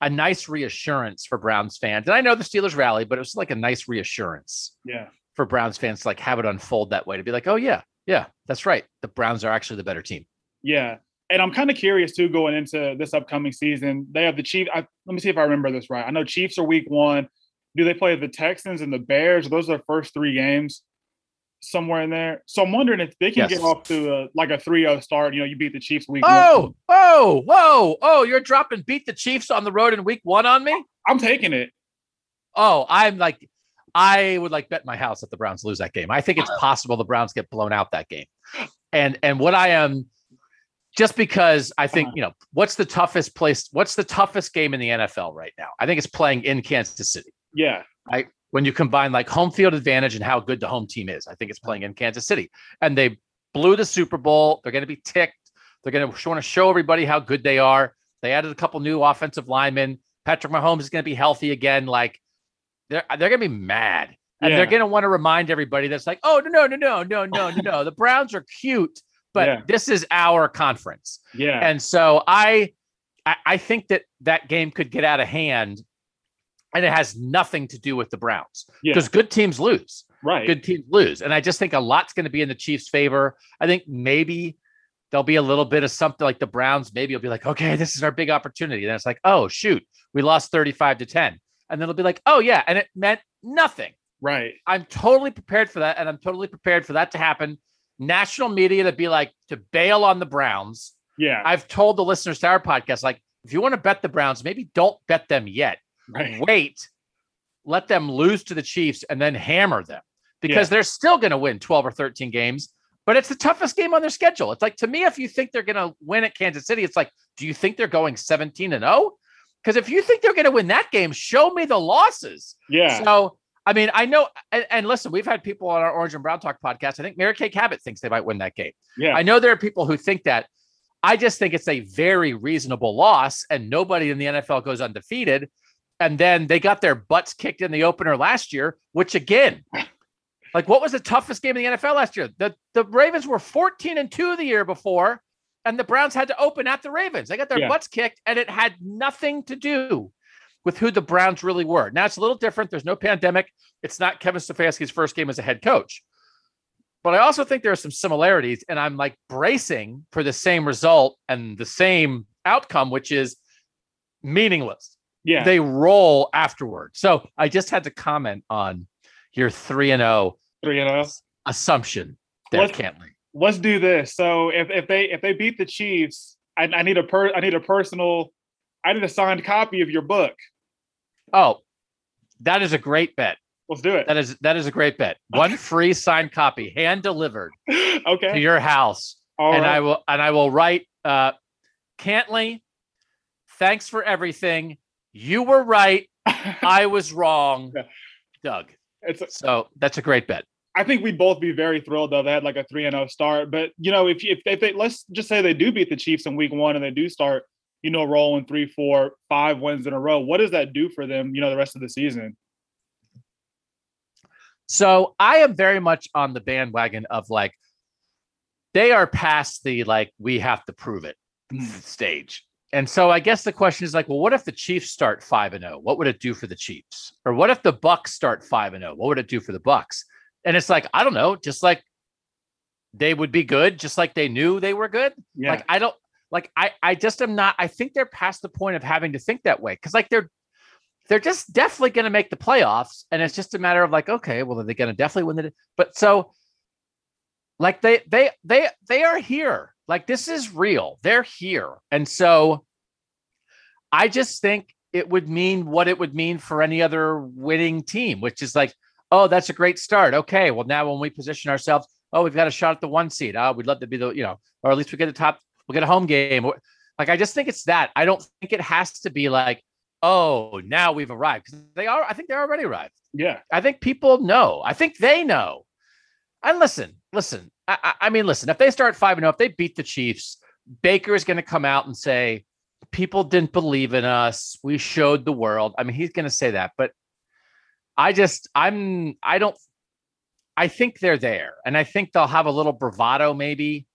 a nice reassurance for Browns fans. And I know the Steelers rally, but it was like a nice reassurance. Yeah. For Browns fans to like have it unfold that way to be like, oh yeah, yeah, that's right. The Browns are actually the better team. Yeah. And I'm kind of curious too going into this upcoming season. They have the Chiefs. I, let me see if I remember this right. I know Chiefs are week one. Do they play the Texans and the Bears? Those are their first three games somewhere in there. So I'm wondering if they can yes. get off to a, like a 3-0 start. You know, you beat the Chiefs week oh, one. Oh, whoa, oh, you're dropping beat the Chiefs on the road in week one on me? I'm taking it. Oh, I'm like, I would like bet my house that the Browns lose that game. I think it's possible the Browns get blown out that game. And and what I am just because I think, uh-huh. you know, what's the toughest place? What's the toughest game in the NFL right now? I think it's playing in Kansas City. Yeah. I when you combine like home field advantage and how good the home team is. I think it's playing in Kansas City. And they blew the Super Bowl. They're going to be ticked. They're going to want to show everybody how good they are. They added a couple new offensive linemen. Patrick Mahomes is going to be healthy again. Like they're they're going to be mad. And yeah. they're going to want to remind everybody that's like, oh, no, no, no, no, no, no, no. The Browns are cute, but yeah. this is our conference. Yeah. And so I, I, I think that that game could get out of hand and it has nothing to do with the Browns because yeah. good teams lose. Right. Good teams lose. And I just think a lot's going to be in the Chiefs' favor. I think maybe there'll be a little bit of something like the Browns. Maybe it'll be like, okay, this is our big opportunity. And it's like, oh, shoot, we lost 35 to 10. And then it'll be like, oh, yeah. And it meant nothing. Right. I'm totally prepared for that. And I'm totally prepared for that to happen. National media to be like, to bail on the Browns. Yeah. I've told the listeners to our podcast, like, if you want to bet the Browns, maybe don't bet them yet right. wait, let them lose to the Chiefs and then hammer them because yeah. they're still going to win 12 or 13 games, but it's the toughest game on their schedule. It's like to me, if you think they're going to win at Kansas City, it's like, do you think they're going 17 and 0? Because if you think they're going to win that game, show me the losses. Yeah. So, I mean, I know, and, and, listen, we've had people on our Orange and Brown Talk podcast. I think Mary Kay Cabot thinks they might win that game. Yeah. I know there are people who think that. I just think it's a very reasonable loss, and nobody in the NFL goes undefeated and then they got their butts kicked in the opener last year, which again, like what was the toughest game in the NFL last year? The the Ravens were 14 and 2 the year before, and the Browns had to open at the Ravens. They got their yeah. butts kicked, and it had nothing to do with who the Browns really were. Now it's a little different. There's no pandemic. It's not Kevin Stefanski's first game as a head coach. But I also think there are some similarities, and I'm like bracing for the same result and the same outcome, which is meaningless yeah. they roll afterward. So I just had to comment on your three and zero, oh three and zero oh. assumption let's, Cantley. Let's do this. So if, if they if they beat the Chiefs, I, I need a per I need a personal, I need a signed copy of your book. Oh, that is a great bet. Let's do it. That is that is a great bet. One free signed copy, hand delivered, okay, to your house, All and right. I will and I will write. uh Cantley, thanks for everything. You were right. I was wrong. Doug. A, so that's a great bet. I think we'd both be very thrilled though. They had like a three and zero start, but you know, if if, if they let's just say they do beat the Chiefs in Week One and they do start, you know, rolling three, four, five wins in a row, what does that do for them? You know, the rest of the season. So I am very much on the bandwagon of like they are past the like we have to prove it mm. stage. And so I guess the question is like, well, what if the Chiefs start 5 and 0? What would it do for the Chiefs? Or what if the Bucks start 5 and 0? What would it do for the Bucks? And it's like, I don't know, just like they would be good, just like they knew they were good. Yeah. Like I don't like I I just am not I think they're past the point of having to think that way cuz like they're they're just definitely going to make the playoffs and it's just a matter of like okay, well are they going to definitely win the but so Like they they they they are here. Like this is real. They're here. And so I just think it would mean what it would mean for any other winning team, which is like, oh, that's a great start. Okay, well now when we position ourselves, oh, we've got a shot at the one seed. Oh, we'd love to be the, you know, or at least we get a top, we'll get a home game. Like I just think it's that. I don't think it has to be like, oh, now we've arrived because they are. I think they're already arrived. Yeah, I think people know. I think they know. And listen, listen. I, I mean, listen. If they start five and zero, if they beat the Chiefs, Baker is going to come out and say, "People didn't believe in us. We showed the world." I mean, he's going to say that, but I just, I'm, I don't. I think they're there, and I think they'll have a little bravado, maybe,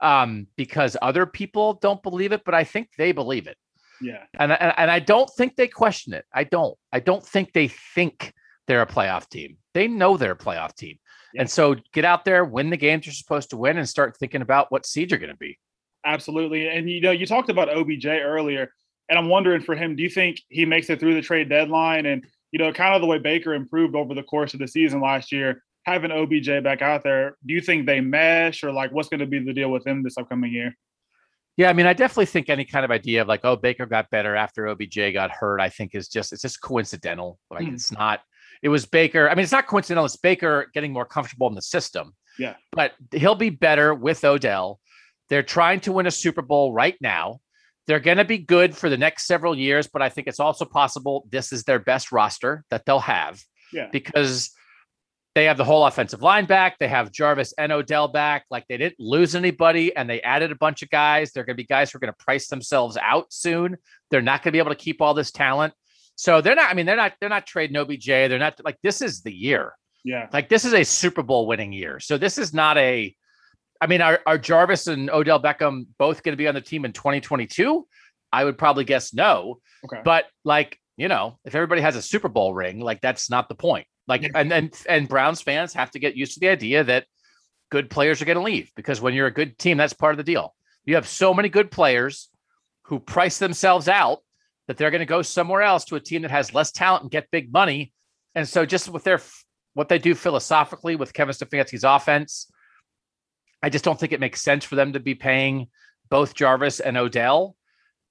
um, because other people don't believe it, but I think they believe it. Yeah, and and, and I don't think they question it. I don't. I don't think they think they're a playoff team. They know they're a playoff team. Yeah. And so get out there, win the games you're supposed to win, and start thinking about what seed you're going to be. Absolutely. And you know, you talked about OBJ earlier, and I'm wondering for him, do you think he makes it through the trade deadline? And you know, kind of the way Baker improved over the course of the season last year, having OBJ back out there, do you think they mesh, or like what's going to be the deal with him this upcoming year? Yeah, I mean, I definitely think any kind of idea of like, oh, Baker got better after OBJ got hurt, I think is just it's just coincidental. Like mm. it's not it was Baker. I mean, it's not coincidental. It's Baker getting more comfortable in the system. Yeah. But he'll be better with Odell. They're trying to win a Super Bowl right now. They're going to be good for the next several years, but I think it's also possible this is their best roster that they'll have. Yeah. Because they have the whole offensive line back. They have Jarvis and Odell back. Like they didn't lose anybody and they added a bunch of guys. They're going to be guys who are going to price themselves out soon. They're not going to be able to keep all this talent. So they're not, I mean, they're not, they're not trading OBJ. They're not like this is the year. Yeah. Like this is a Super Bowl winning year. So this is not a, I mean, are, are Jarvis and Odell Beckham both going to be on the team in 2022? I would probably guess no. Okay. But like, you know, if everybody has a Super Bowl ring, like that's not the point. Like, and and and Browns fans have to get used to the idea that good players are going to leave because when you're a good team, that's part of the deal. You have so many good players who price themselves out that they're going to go somewhere else to a team that has less talent and get big money. And so just with their what they do philosophically with Kevin Stefanski's offense, I just don't think it makes sense for them to be paying both Jarvis and Odell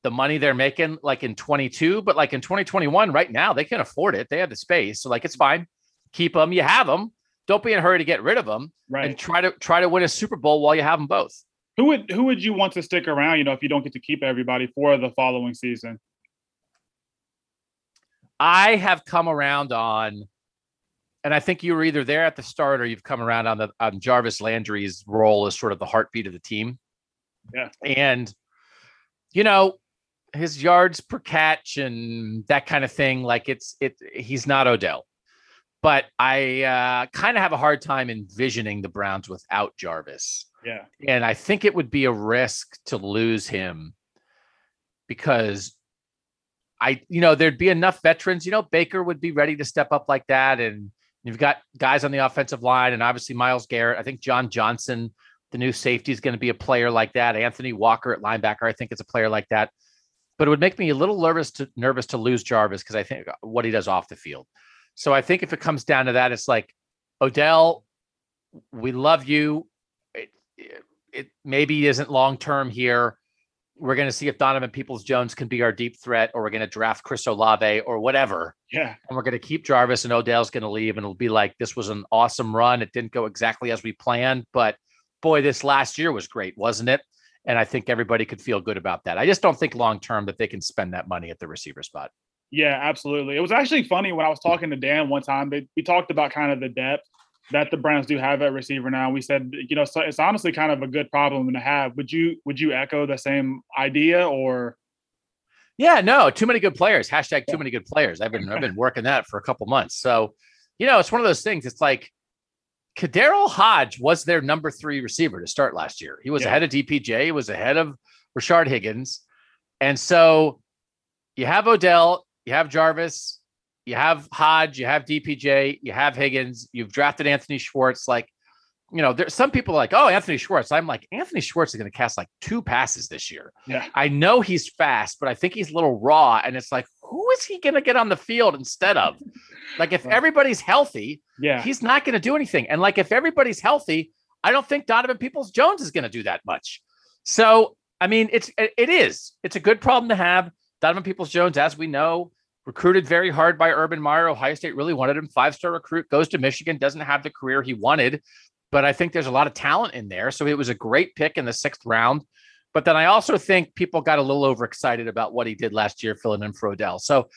the money they're making like in 22, but like in 2021 right now they can afford it. They have the space. So like it's fine. Keep them, you have them. Don't be in a hurry to get rid of them right. and try to try to win a Super Bowl while you have them both. Who would who would you want to stick around, you know, if you don't get to keep everybody for the following season? I have come around on, and I think you were either there at the start or you've come around on the on Jarvis Landry's role as sort of the heartbeat of the team. Yeah. And you know, his yards per catch and that kind of thing, like it's it he's not Odell. But I uh, kind of have a hard time envisioning the Browns without Jarvis. Yeah. And I think it would be a risk to lose him because I, you know, there'd be enough veterans. You know, Baker would be ready to step up like that, and you've got guys on the offensive line, and obviously Myles Garrett. I think John Johnson, the new safety, is going to be a player like that. Anthony Walker at linebacker, I think, is a player like that. But it would make me a little nervous to nervous to lose Jarvis because I think what he does off the field. So I think if it comes down to that, it's like Odell, we love you. It, it maybe isn't long term here we're going to see if Donovan Peoples Jones can be our deep threat, or we're going to draft Chris Olave or whatever. Yeah. And we're going to keep Jarvis and Odell's going to leave. And it'll be like, this was an awesome run. It didn't go exactly as we planned, but boy, this last year was great, wasn't it? And I think everybody could feel good about that. I just don't think long term that they can spend that money at the receiver spot. Yeah, absolutely. It was actually funny when I was talking to Dan one time. They, we talked about kind of the depth that the Browns do have at receiver now. We said, you know, so it's honestly kind of a good problem to have. Would you would you echo the same idea or? Yeah, no, too many good players. Hashtag too many good players. I've been I've been working that for a couple months. So, you know, it's one of those things. It's like KhaDarel Hodge was their number three receiver to start last year. He was yeah. ahead of DPJ. He was ahead of Rashard Higgins, and so you have Odell, you have Jarvis, you have Hodge, you have DPJ, you have Higgins, you've drafted Anthony Schwartz. Like, you know, there's some people like, oh, Anthony Schwartz. I'm like, Anthony Schwartz is going to cast like two passes this year. Yeah. I know he's fast, but I think he's a little raw. And it's like, who is he going to get on the field instead of? Like, if everybody's healthy, yeah, he's not going to do anything. And like, if everybody's healthy, I don't think Donovan Peoples Jones is going to do that much. So, I mean, it's it is. It's a good problem to have. Donovan Peoples Jones, as we know, recruited very hard by Urban Meyer. Ohio State really wanted him. Five star recruit goes to Michigan, doesn't have the career he wanted, but I think there's a lot of talent in there. So it was a great pick in the sixth round. But then I also think people got a little overexcited about what he did last year, filling in for Odell. So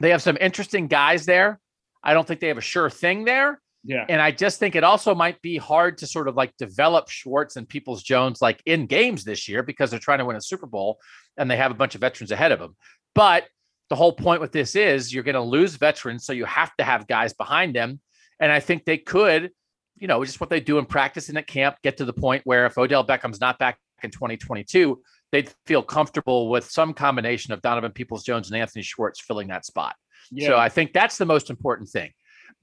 they have some interesting guys there. I don't think they have a sure thing there. Yeah. And I just think it also might be hard to sort of like develop Schwartz and Peoples Jones like in games this year because they're trying to win a Super Bowl and they have a bunch of veterans ahead of them. But the whole point with this is you're going to lose veterans. So you have to have guys behind them. And I think they could, you know, just what they do in practice and at camp, get to the point where if Odell Beckham's not back in 2022, they'd feel comfortable with some combination of Donovan Peoples Jones and Anthony Schwartz filling that spot. Yeah. So I think that's the most important thing.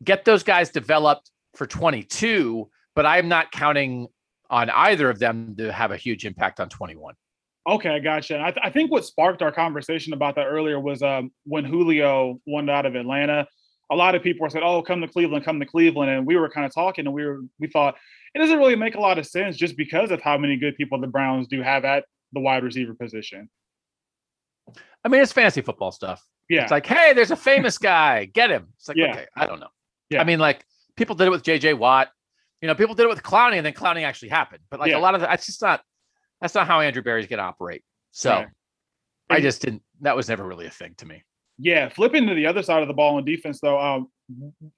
Get those guys developed for 22, but I'm not counting on either of them to have a huge impact on 21. Okay, I gotcha. I, th- I think what sparked our conversation about that earlier was um, when Julio won out of Atlanta. A lot of people said, "Oh, come to Cleveland, come to Cleveland," and we were kind of talking, and we were we thought it doesn't really make a lot of sense just because of how many good people the Browns do have at the wide receiver position. I mean, it's fantasy football stuff. Yeah. It's like, hey, there's a famous guy. Get him. It's like, yeah. okay, I don't know. Yeah. I mean, like people did it with JJ Watt. You know, people did it with Clowney and then Clowney actually happened. But like yeah. a lot of that's just not that's not how Andrew Berry's gonna operate. So yeah. I just didn't that was never really a thing to me. Yeah, flipping to the other side of the ball in defense though, um,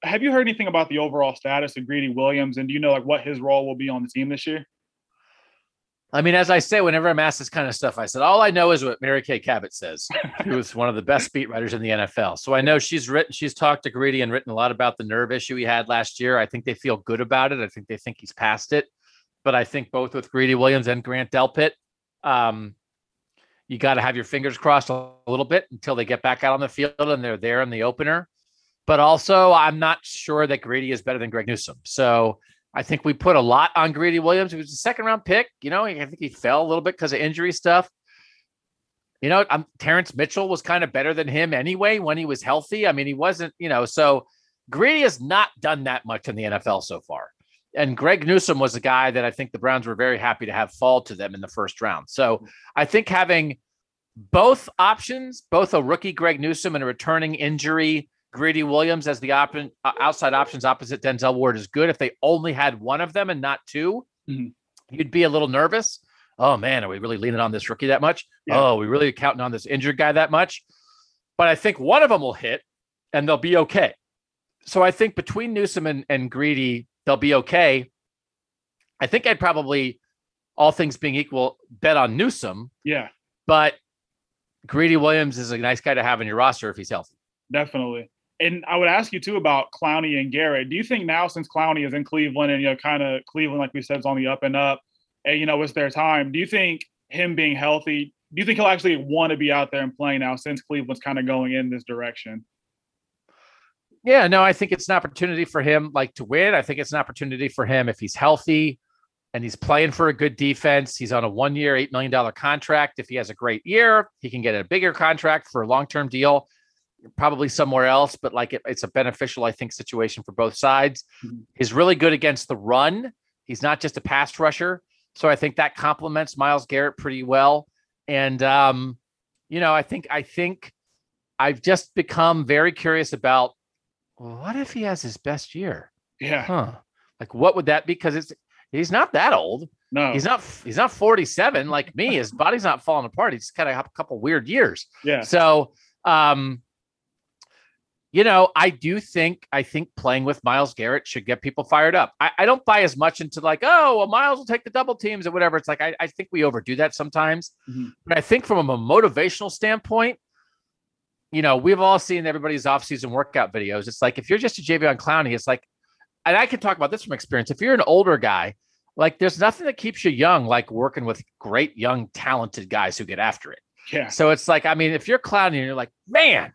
have you heard anything about the overall status of Greedy Williams and do you know like what his role will be on the team this year? I mean, as I say, whenever I'm asked this kind of stuff, I said, all I know is what Mary Kay Cabot says. She was one of the best beat writers in the NFL. So I know she's written, she's talked to Greedy and written a lot about the nerve issue he had last year. I think they feel good about it. I think they think he's past it. But I think both with Greedy Williams and Grant Delpit, um, you got to have your fingers crossed a little bit until they get back out on the field and they're there in the opener. But also, I'm not sure that Greedy is better than Greg Newsome. So I think we put a lot on Greedy Williams. He was a second round pick. You know, I think he fell a little bit because of injury stuff. You know, I'm, Terrance Mitchell was kind of better than him anyway when he was healthy. I mean, he wasn't, you know, so Greedy has not done that much in the NFL so far. And Greg Newsome was a guy that I think the Browns were very happy to have fall to them in the first round. So I think having both options, both a rookie Greg Newsome and a returning injury Greedy Williams as the op- uh, outside options opposite Denzel Ward is good. If they only had one of them and not 2 you mm-hmm. you'd be a little nervous. Oh man, are we really leaning on this rookie that much? Yeah. Oh, we really counting on this injured guy that much? But I think one of them will hit and they'll be okay. So I think between Newsome and, and Greedy, they'll be okay. I think I'd probably, all things being equal, bet on Newsome. Yeah. But Greedy Williams is a nice guy to have in your roster if he's healthy. Definitely and I would ask you too about Clowney and Garrett. Do you think now, since Clowney is in Cleveland and you know, kind of Cleveland, like we said, is on the up and up, and you know, it's their time. Do you think him being healthy? Do you think he'll actually want to be out there and playing now, since Cleveland's kind of going in this direction? Yeah, no, I think it's an opportunity for him, like to win. I think it's an opportunity for him if he's healthy and he's playing for a good defense. He's on a one-year, eight million dollar contract. If he has a great year, he can get a bigger contract for a long-term deal probably somewhere else, but like it, it's a beneficial, I think, situation for both sides. Mm-hmm. He's really good against the run. He's not just a pass rusher. So I think that complements Myles Garrett pretty well. And um, you know, I think I think I've just become very curious about what if he has his best year? Yeah. Huh. Like what would that be? Because it's he's not that old. No, he's not. He's not 47 like me. His body's not falling apart. He's kind of a couple weird years. Yeah. So, um, you know, I do think I think playing with Myles Garrett should get people fired up. I, I don't buy as much into like, oh, well, Myles will take the double teams or whatever. It's like I, I think we overdo that sometimes. Mm-hmm. But I think from a motivational standpoint, you know, we've all seen everybody's off-season workout videos. It's like if you're just a Jadeveon Clowney, it's like, and I can talk about this from experience. If you're an older guy, like there's nothing that keeps you young like working with great young talented guys who get after it. Yeah. So it's like, I mean, if you're Clowney and you're like, man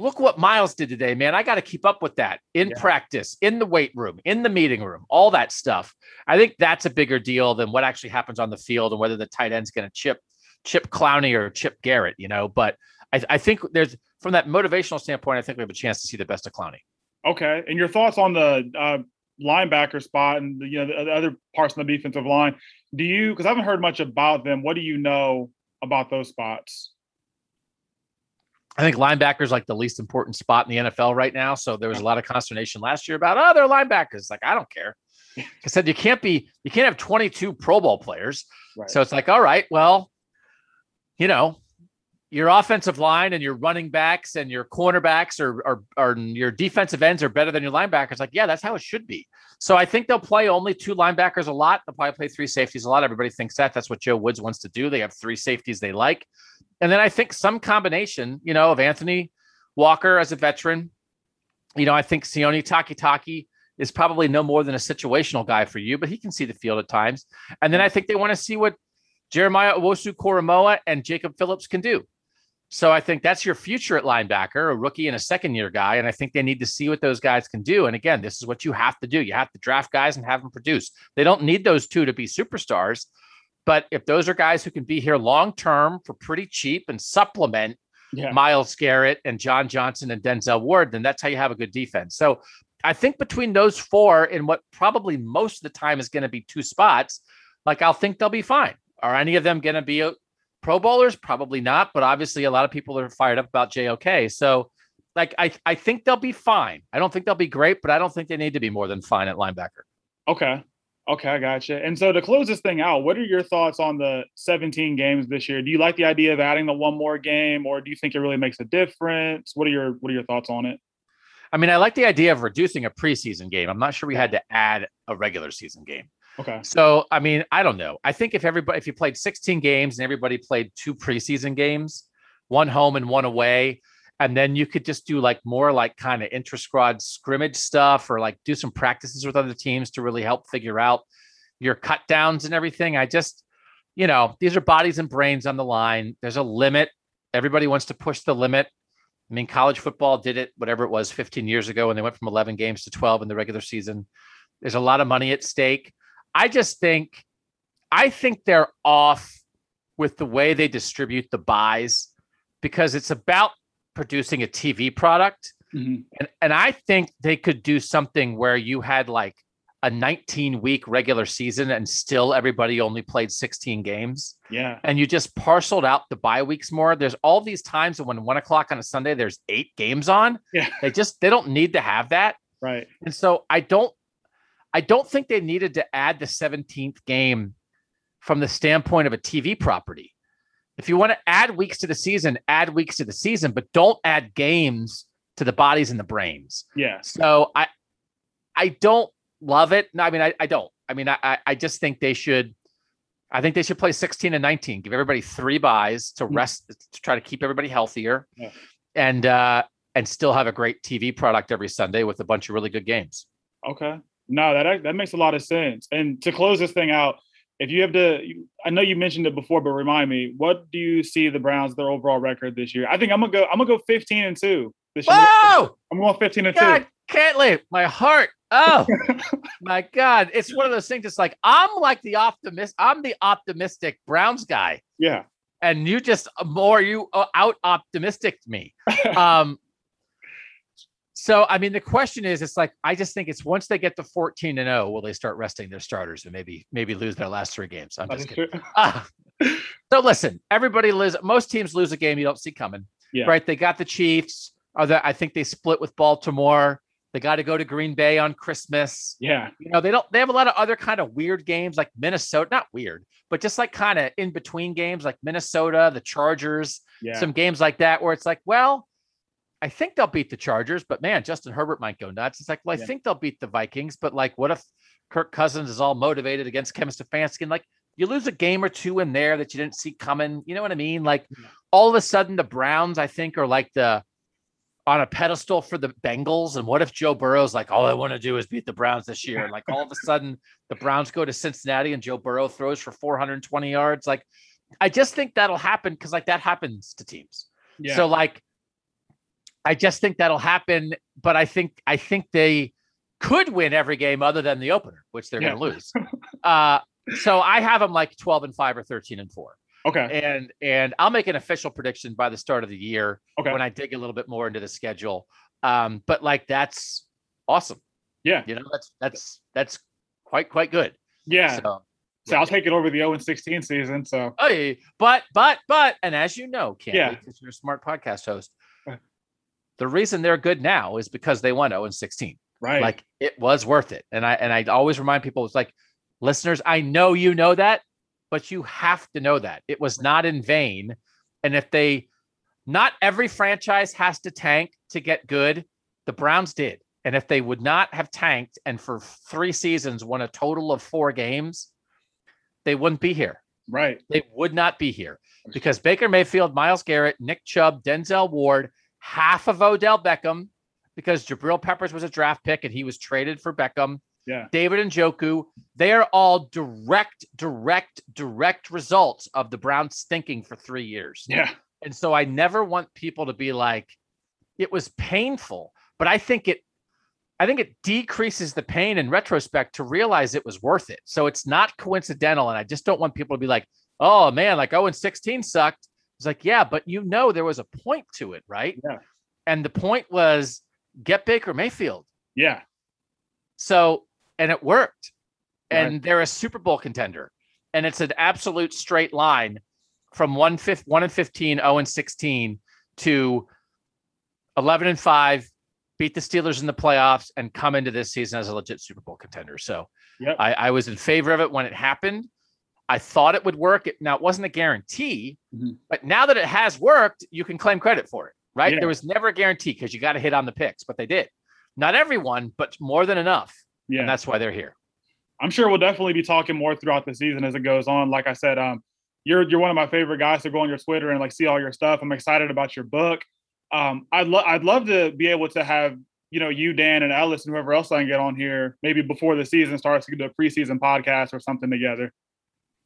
look what Myles did today, man. I got to keep up with that in yeah. practice, in the weight room, in the meeting room, all that stuff. I think that's a bigger deal than what actually happens on the field and whether the tight end's going to chip chip Clowney or chip Garrett, you know. But I, I, think there's from that motivational standpoint, I think we have a chance to see the best of Clowney. Okay, and your thoughts on the uh, linebacker spot and you know the, the other parts of the defensive line. Do you? Because I haven't heard much about them. What do you know about those spots? I think linebacker is like the least important spot in the NFL right now. So there was a lot of consternation last year about oh, they're linebackers. Like I don't care. I said you can't be you can't have 22 Pro Bowl players. Right. So it's like, all right, well, you know, your offensive line and your running backs and your cornerbacks or, or, your defensive ends are better than your linebackers. Like, yeah, that's how it should be. So I think they'll play only two linebackers a lot. They'll probably play three safeties a lot. Everybody thinks that. That's what Joe Woods wants to do. They have three safeties they like. And then I think some combination, you know, of Anthony Walker as a veteran. You know, I think Sione Takitaki is probably no more than a situational guy for you, but he can see the field at times. And then I think they want to see what Jeremiah Owusu-Koramoah and Jacob Phillips can do. So I think that's your future at linebacker, a rookie and a second year guy. And I think they need to see what those guys can do. And again, this is what you have to do. You have to draft guys and have them produce. They don't need those two to be superstars. But if those are guys who can be here long term for pretty cheap and supplement yeah. Myles Garrett and John Johnson and Denzel Ward, then that's how you have a good defense. So I think between those four in what probably most of the time is going to be two spots, like I'll think they'll be fine. Are any of them going to be Pro Bowlers? Probably not, but obviously a lot of people are fired up about JOK. So, like, I, I think they'll be fine. I don't think they'll be great, but I don't think they need to be more than fine at linebacker. Okay. Okay, I gotcha. And so to close this thing out, what are your thoughts on the 17 games this year? Do you like the idea of adding the one more game, or do you think it really makes a difference? What are your What are your thoughts on it? I mean, I like the idea of reducing a preseason game. I'm not sure we had to add a regular season game. Okay. So, I mean, I don't know. I think if everybody, if you played 16 games and everybody played two preseason games, one home and one away, and then you could just do like more like kind of intra squad scrimmage stuff or like do some practices with other teams to really help figure out your cut downs and everything. I just, you know, these are bodies and brains on the line. There's a limit. Everybody wants to push the limit. I mean, college football did it, whatever it was 15 years ago, and they went from 11 games to 12 in the regular season. There's a lot of money at stake. I just think, I think they're off with the way they distribute the buys because it's about producing a TV product. Mm-hmm. And, and I think they could do something where you had like a 19 week regular season and still everybody only played 16 games. Yeah. And you just parceled out the bye weeks more. There's all these times when one o'clock on a Sunday, there's eight games on. Yeah. They just, they don't need to have that. Right. And so I don't I don't think they needed to add the 17th game from the standpoint of a TV property. If you want to add weeks to the season, add weeks to the season, but don't add games to the bodies and the brains. Yeah. So I I don't love it. No, I mean I, I don't. I mean I I just think they should I think they should play 16 and 19. Give everybody three buys to mm. rest to try to keep everybody healthier. Yeah. And uh and still have a great TV product every Sunday with a bunch of really good games. Okay. No, that that makes a lot of sense. And to close this thing out, if you have to, I know you mentioned it before, but remind me, what do you see the Browns their overall record this year? I think I'm gonna go. I'm gonna go 15 and two this year. Whoa! I'm going 15 and God, two. Can't leave my heart. Oh my God! It's one of those things. It's like I'm like the optimist. I'm the optimistic Browns guy. Yeah. And you just more you uh, out optimistic me. Um, so, I mean, the question is, it's like I just think it's once they get to 14 and 0, will they start resting their starters and maybe maybe lose their last three games? I'm just kidding. Uh, so, listen, everybody lose. Most teams lose a game you don't see coming. Yeah. Right? They got the Chiefs. Are that I think they split with Baltimore. They got to go to Green Bay on Christmas. Yeah. You know, they don't they have a lot of other kind of weird games like Minnesota, not weird, but just like kind of in between games like Minnesota, the Chargers, yeah. some games like that where it's like, well, I think they'll beat the Chargers, but man, Justin Herbert might go nuts. It's like, well, I yeah. think they'll beat the Vikings, but like, what if Kirk Cousins is all motivated against Kevin Stefanski? And like, you lose a game or two in there that you didn't see coming. You know what I mean? Like, yeah. all of a sudden, the Browns, I think, are like the on a pedestal for the Bengals. And what if Joe Burrow's like, all I want to do is beat the Browns this year? And like, all of a sudden, the Browns go to Cincinnati and Joe Burrow throws for 420 yards. Like, I just think that'll happen because like that happens to teams. Yeah. So like I just think that'll happen, but I think I think they could win every game other than the opener, which they're yeah. going to lose. uh, so I have them like 12 and 5 or 13 and 4. Okay. And and I'll make an official prediction by the start of the year okay. when I dig a little bit more into the schedule. Um, but like that's awesome. Yeah. You know, that's that's that's quite quite good. Yeah. So, So I'll take it over the 0 and 16 season. So Hey, but but but, and as you know, Candy, Yeah. because you're a smart podcast host. The reason they're good now is because they won 0 and 16. right. Like it was worth it. And I and I always remind people, it's like, listeners, I know you know that, but you have to know that it was not in vain. And if they, not every franchise has to tank to get good. The Browns did. And if they would not have tanked and for three seasons won a total of four games, they wouldn't be here. right. They would not be here because Baker Mayfield, Myles Garrett, Nick Chubb, Denzel Ward, half of Odell Beckham, because Jabril Peppers was a draft pick and he was traded for Beckham. Yeah. David Njoku, they are all direct, direct, direct results of the Browns stinking for three years. Yeah. And so I never want people to be like, it was painful, but I think it I think it decreases the pain in retrospect to realize it was worth it. So it's not coincidental. And I just don't want people to be like, oh man, like 0 and 16 sucked. It's like, yeah, but you know there was a point to it, right? Yeah. And the point was get Baker Mayfield. Yeah. So, and it worked. Right. And they're a Super Bowl contender. And it's an absolute straight line from 1, fif- 1 and 15, 0 and 16 to 11 and 5, beat the Steelers in the playoffs, and come into this season as a legit Super Bowl contender. So Yep. I, I was in favor of it when it happened. I thought it would work. Now, it wasn't a guarantee, Mhm. but now that it has worked, you can claim credit for it, right? Yeah. There was never a guarantee because you got to hit on the picks, but they did. Not everyone, but more than enough. Yeah. And that's why they're here. I'm sure we'll definitely be talking more throughout the season as it goes on. Like I said, um, you're you're one of my favorite guys to go on your Twitter and like see all your stuff. I'm excited about your book. Um, I'd love I'd love to be able to have you know you, Dan, and Ellis, and whoever else I can get on here maybe before the season starts to do a preseason podcast or something together.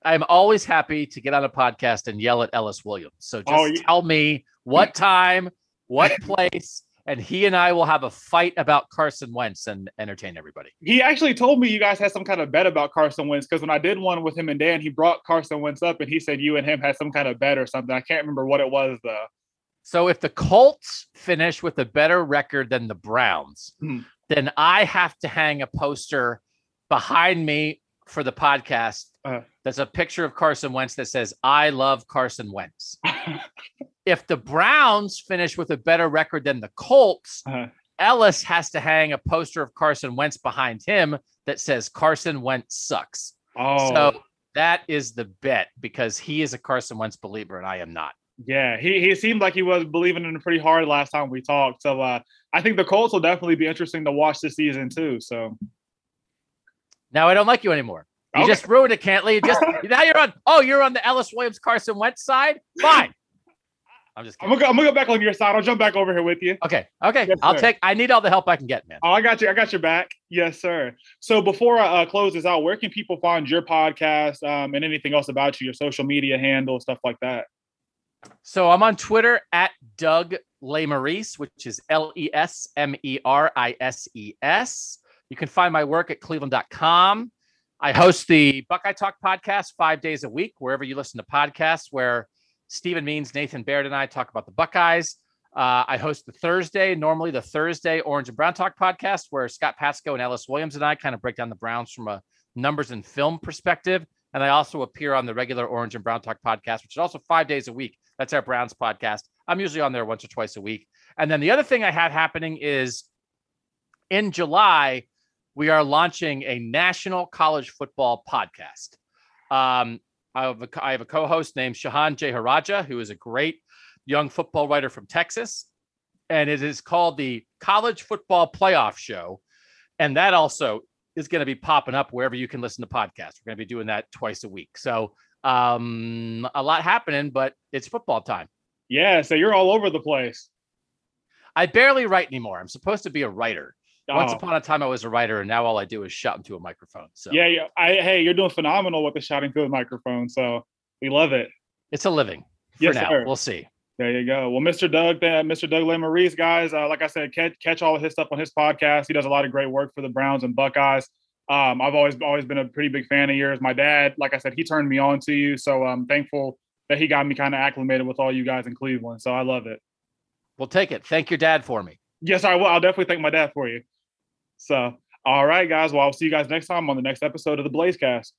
I'm always happy to get on a podcast and yell at Ellis Williams. So just Oh, yeah. tell me what time, what place, and he and I will have a fight about Carson Wentz and entertain everybody. He actually told me you guys had some kind of bet about Carson Wentz because when I did one with him and Dan, he brought Carson Wentz up and he said you and him had some kind of bet or something. I can't remember what it was though. So if the Colts finish with a better record than the Browns, Hmm. then I have to hang a poster behind me for the podcast. Uh. That's a picture of Carson Wentz that says, I love Carson Wentz. if the Browns finish with a better record than the Colts, Uh-huh. Ellis has to hang a poster of Carson Wentz behind him that says Carson Wentz sucks. oh, So that is the bet because he is a Carson Wentz believer and I am not. Yeah, he he seemed like he was believing in it pretty hard last time we talked. So uh, I think the Colts will definitely be interesting to watch this season too. So Now I don't like you anymore. You Okay. just ruined it, Cantley. You just now you're on. Oh, you're on the Ellis Williams Carson Wentz side. Fine. I'm just I'm gonna go, I'm gonna go back on your side. I'll jump back over here with you. Okay. Okay. Yes, I'll sir. take. I need all the help I can get, man. Oh, I got you. I got your back. Yes, sir. So before I uh, close this out, where can people find your podcast um, and anything else about you, your social media handle, stuff like that? So I'm on Twitter at Doug Lesmerises, which is L E S M E R I S E S. You can find my work at cleveland.com. I host the Buckeye Talk podcast five days a week, wherever you listen to podcasts, where Stephen Means, Nathan Baird, and I talk about the Buckeyes. Uh, I host the Thursday, normally the Thursday Orange and Brown Talk podcast, where Scott Patsko and Ellis Williams and I kind of break down the Browns from a numbers and film perspective. And I also appear on the regular Orange and Brown Talk podcast, which is also five days a week. That's our Browns podcast. I'm usually on there once or twice a week. And then the other thing I had happening is in July, we are launching a national college football podcast. Um, I have a, I have a co-host named Shehan Jeyarajah, who is a great young football writer from Texas, and it is called the College Football Playoff Show, and that also is going to be popping up wherever you can listen to podcasts. We're going to be doing that twice a week, so um, a lot happening, but it's football time. Yeah, so you're all over the place. I barely write anymore. I'm supposed to be a writer. Once Oh, upon a time, I was a writer, and now all I do is shout into a microphone. So yeah, yeah. I, hey, you're doing phenomenal with the shouting through the microphone. So we love it. it's a living for Yes, now. sir. We'll see. There you go. Well, Mr. Doug, uh, Mr. Doug Lesmerises, guys, uh, like I said, catch, catch all of his stuff on his podcast. He does a lot of great work for the Browns and Buckeyes. Um, I've always always been a pretty big fan of yours. My dad, like I said, he turned me on to you, so I'm thankful that he got me kind of acclimated with all you guys in Cleveland. So I love it. We'll take it. Thank your dad for me. Yes, I will. I'll definitely thank my dad for you. So, All right, guys. Well, I'll see you guys next time on the next episode of the Blazecast.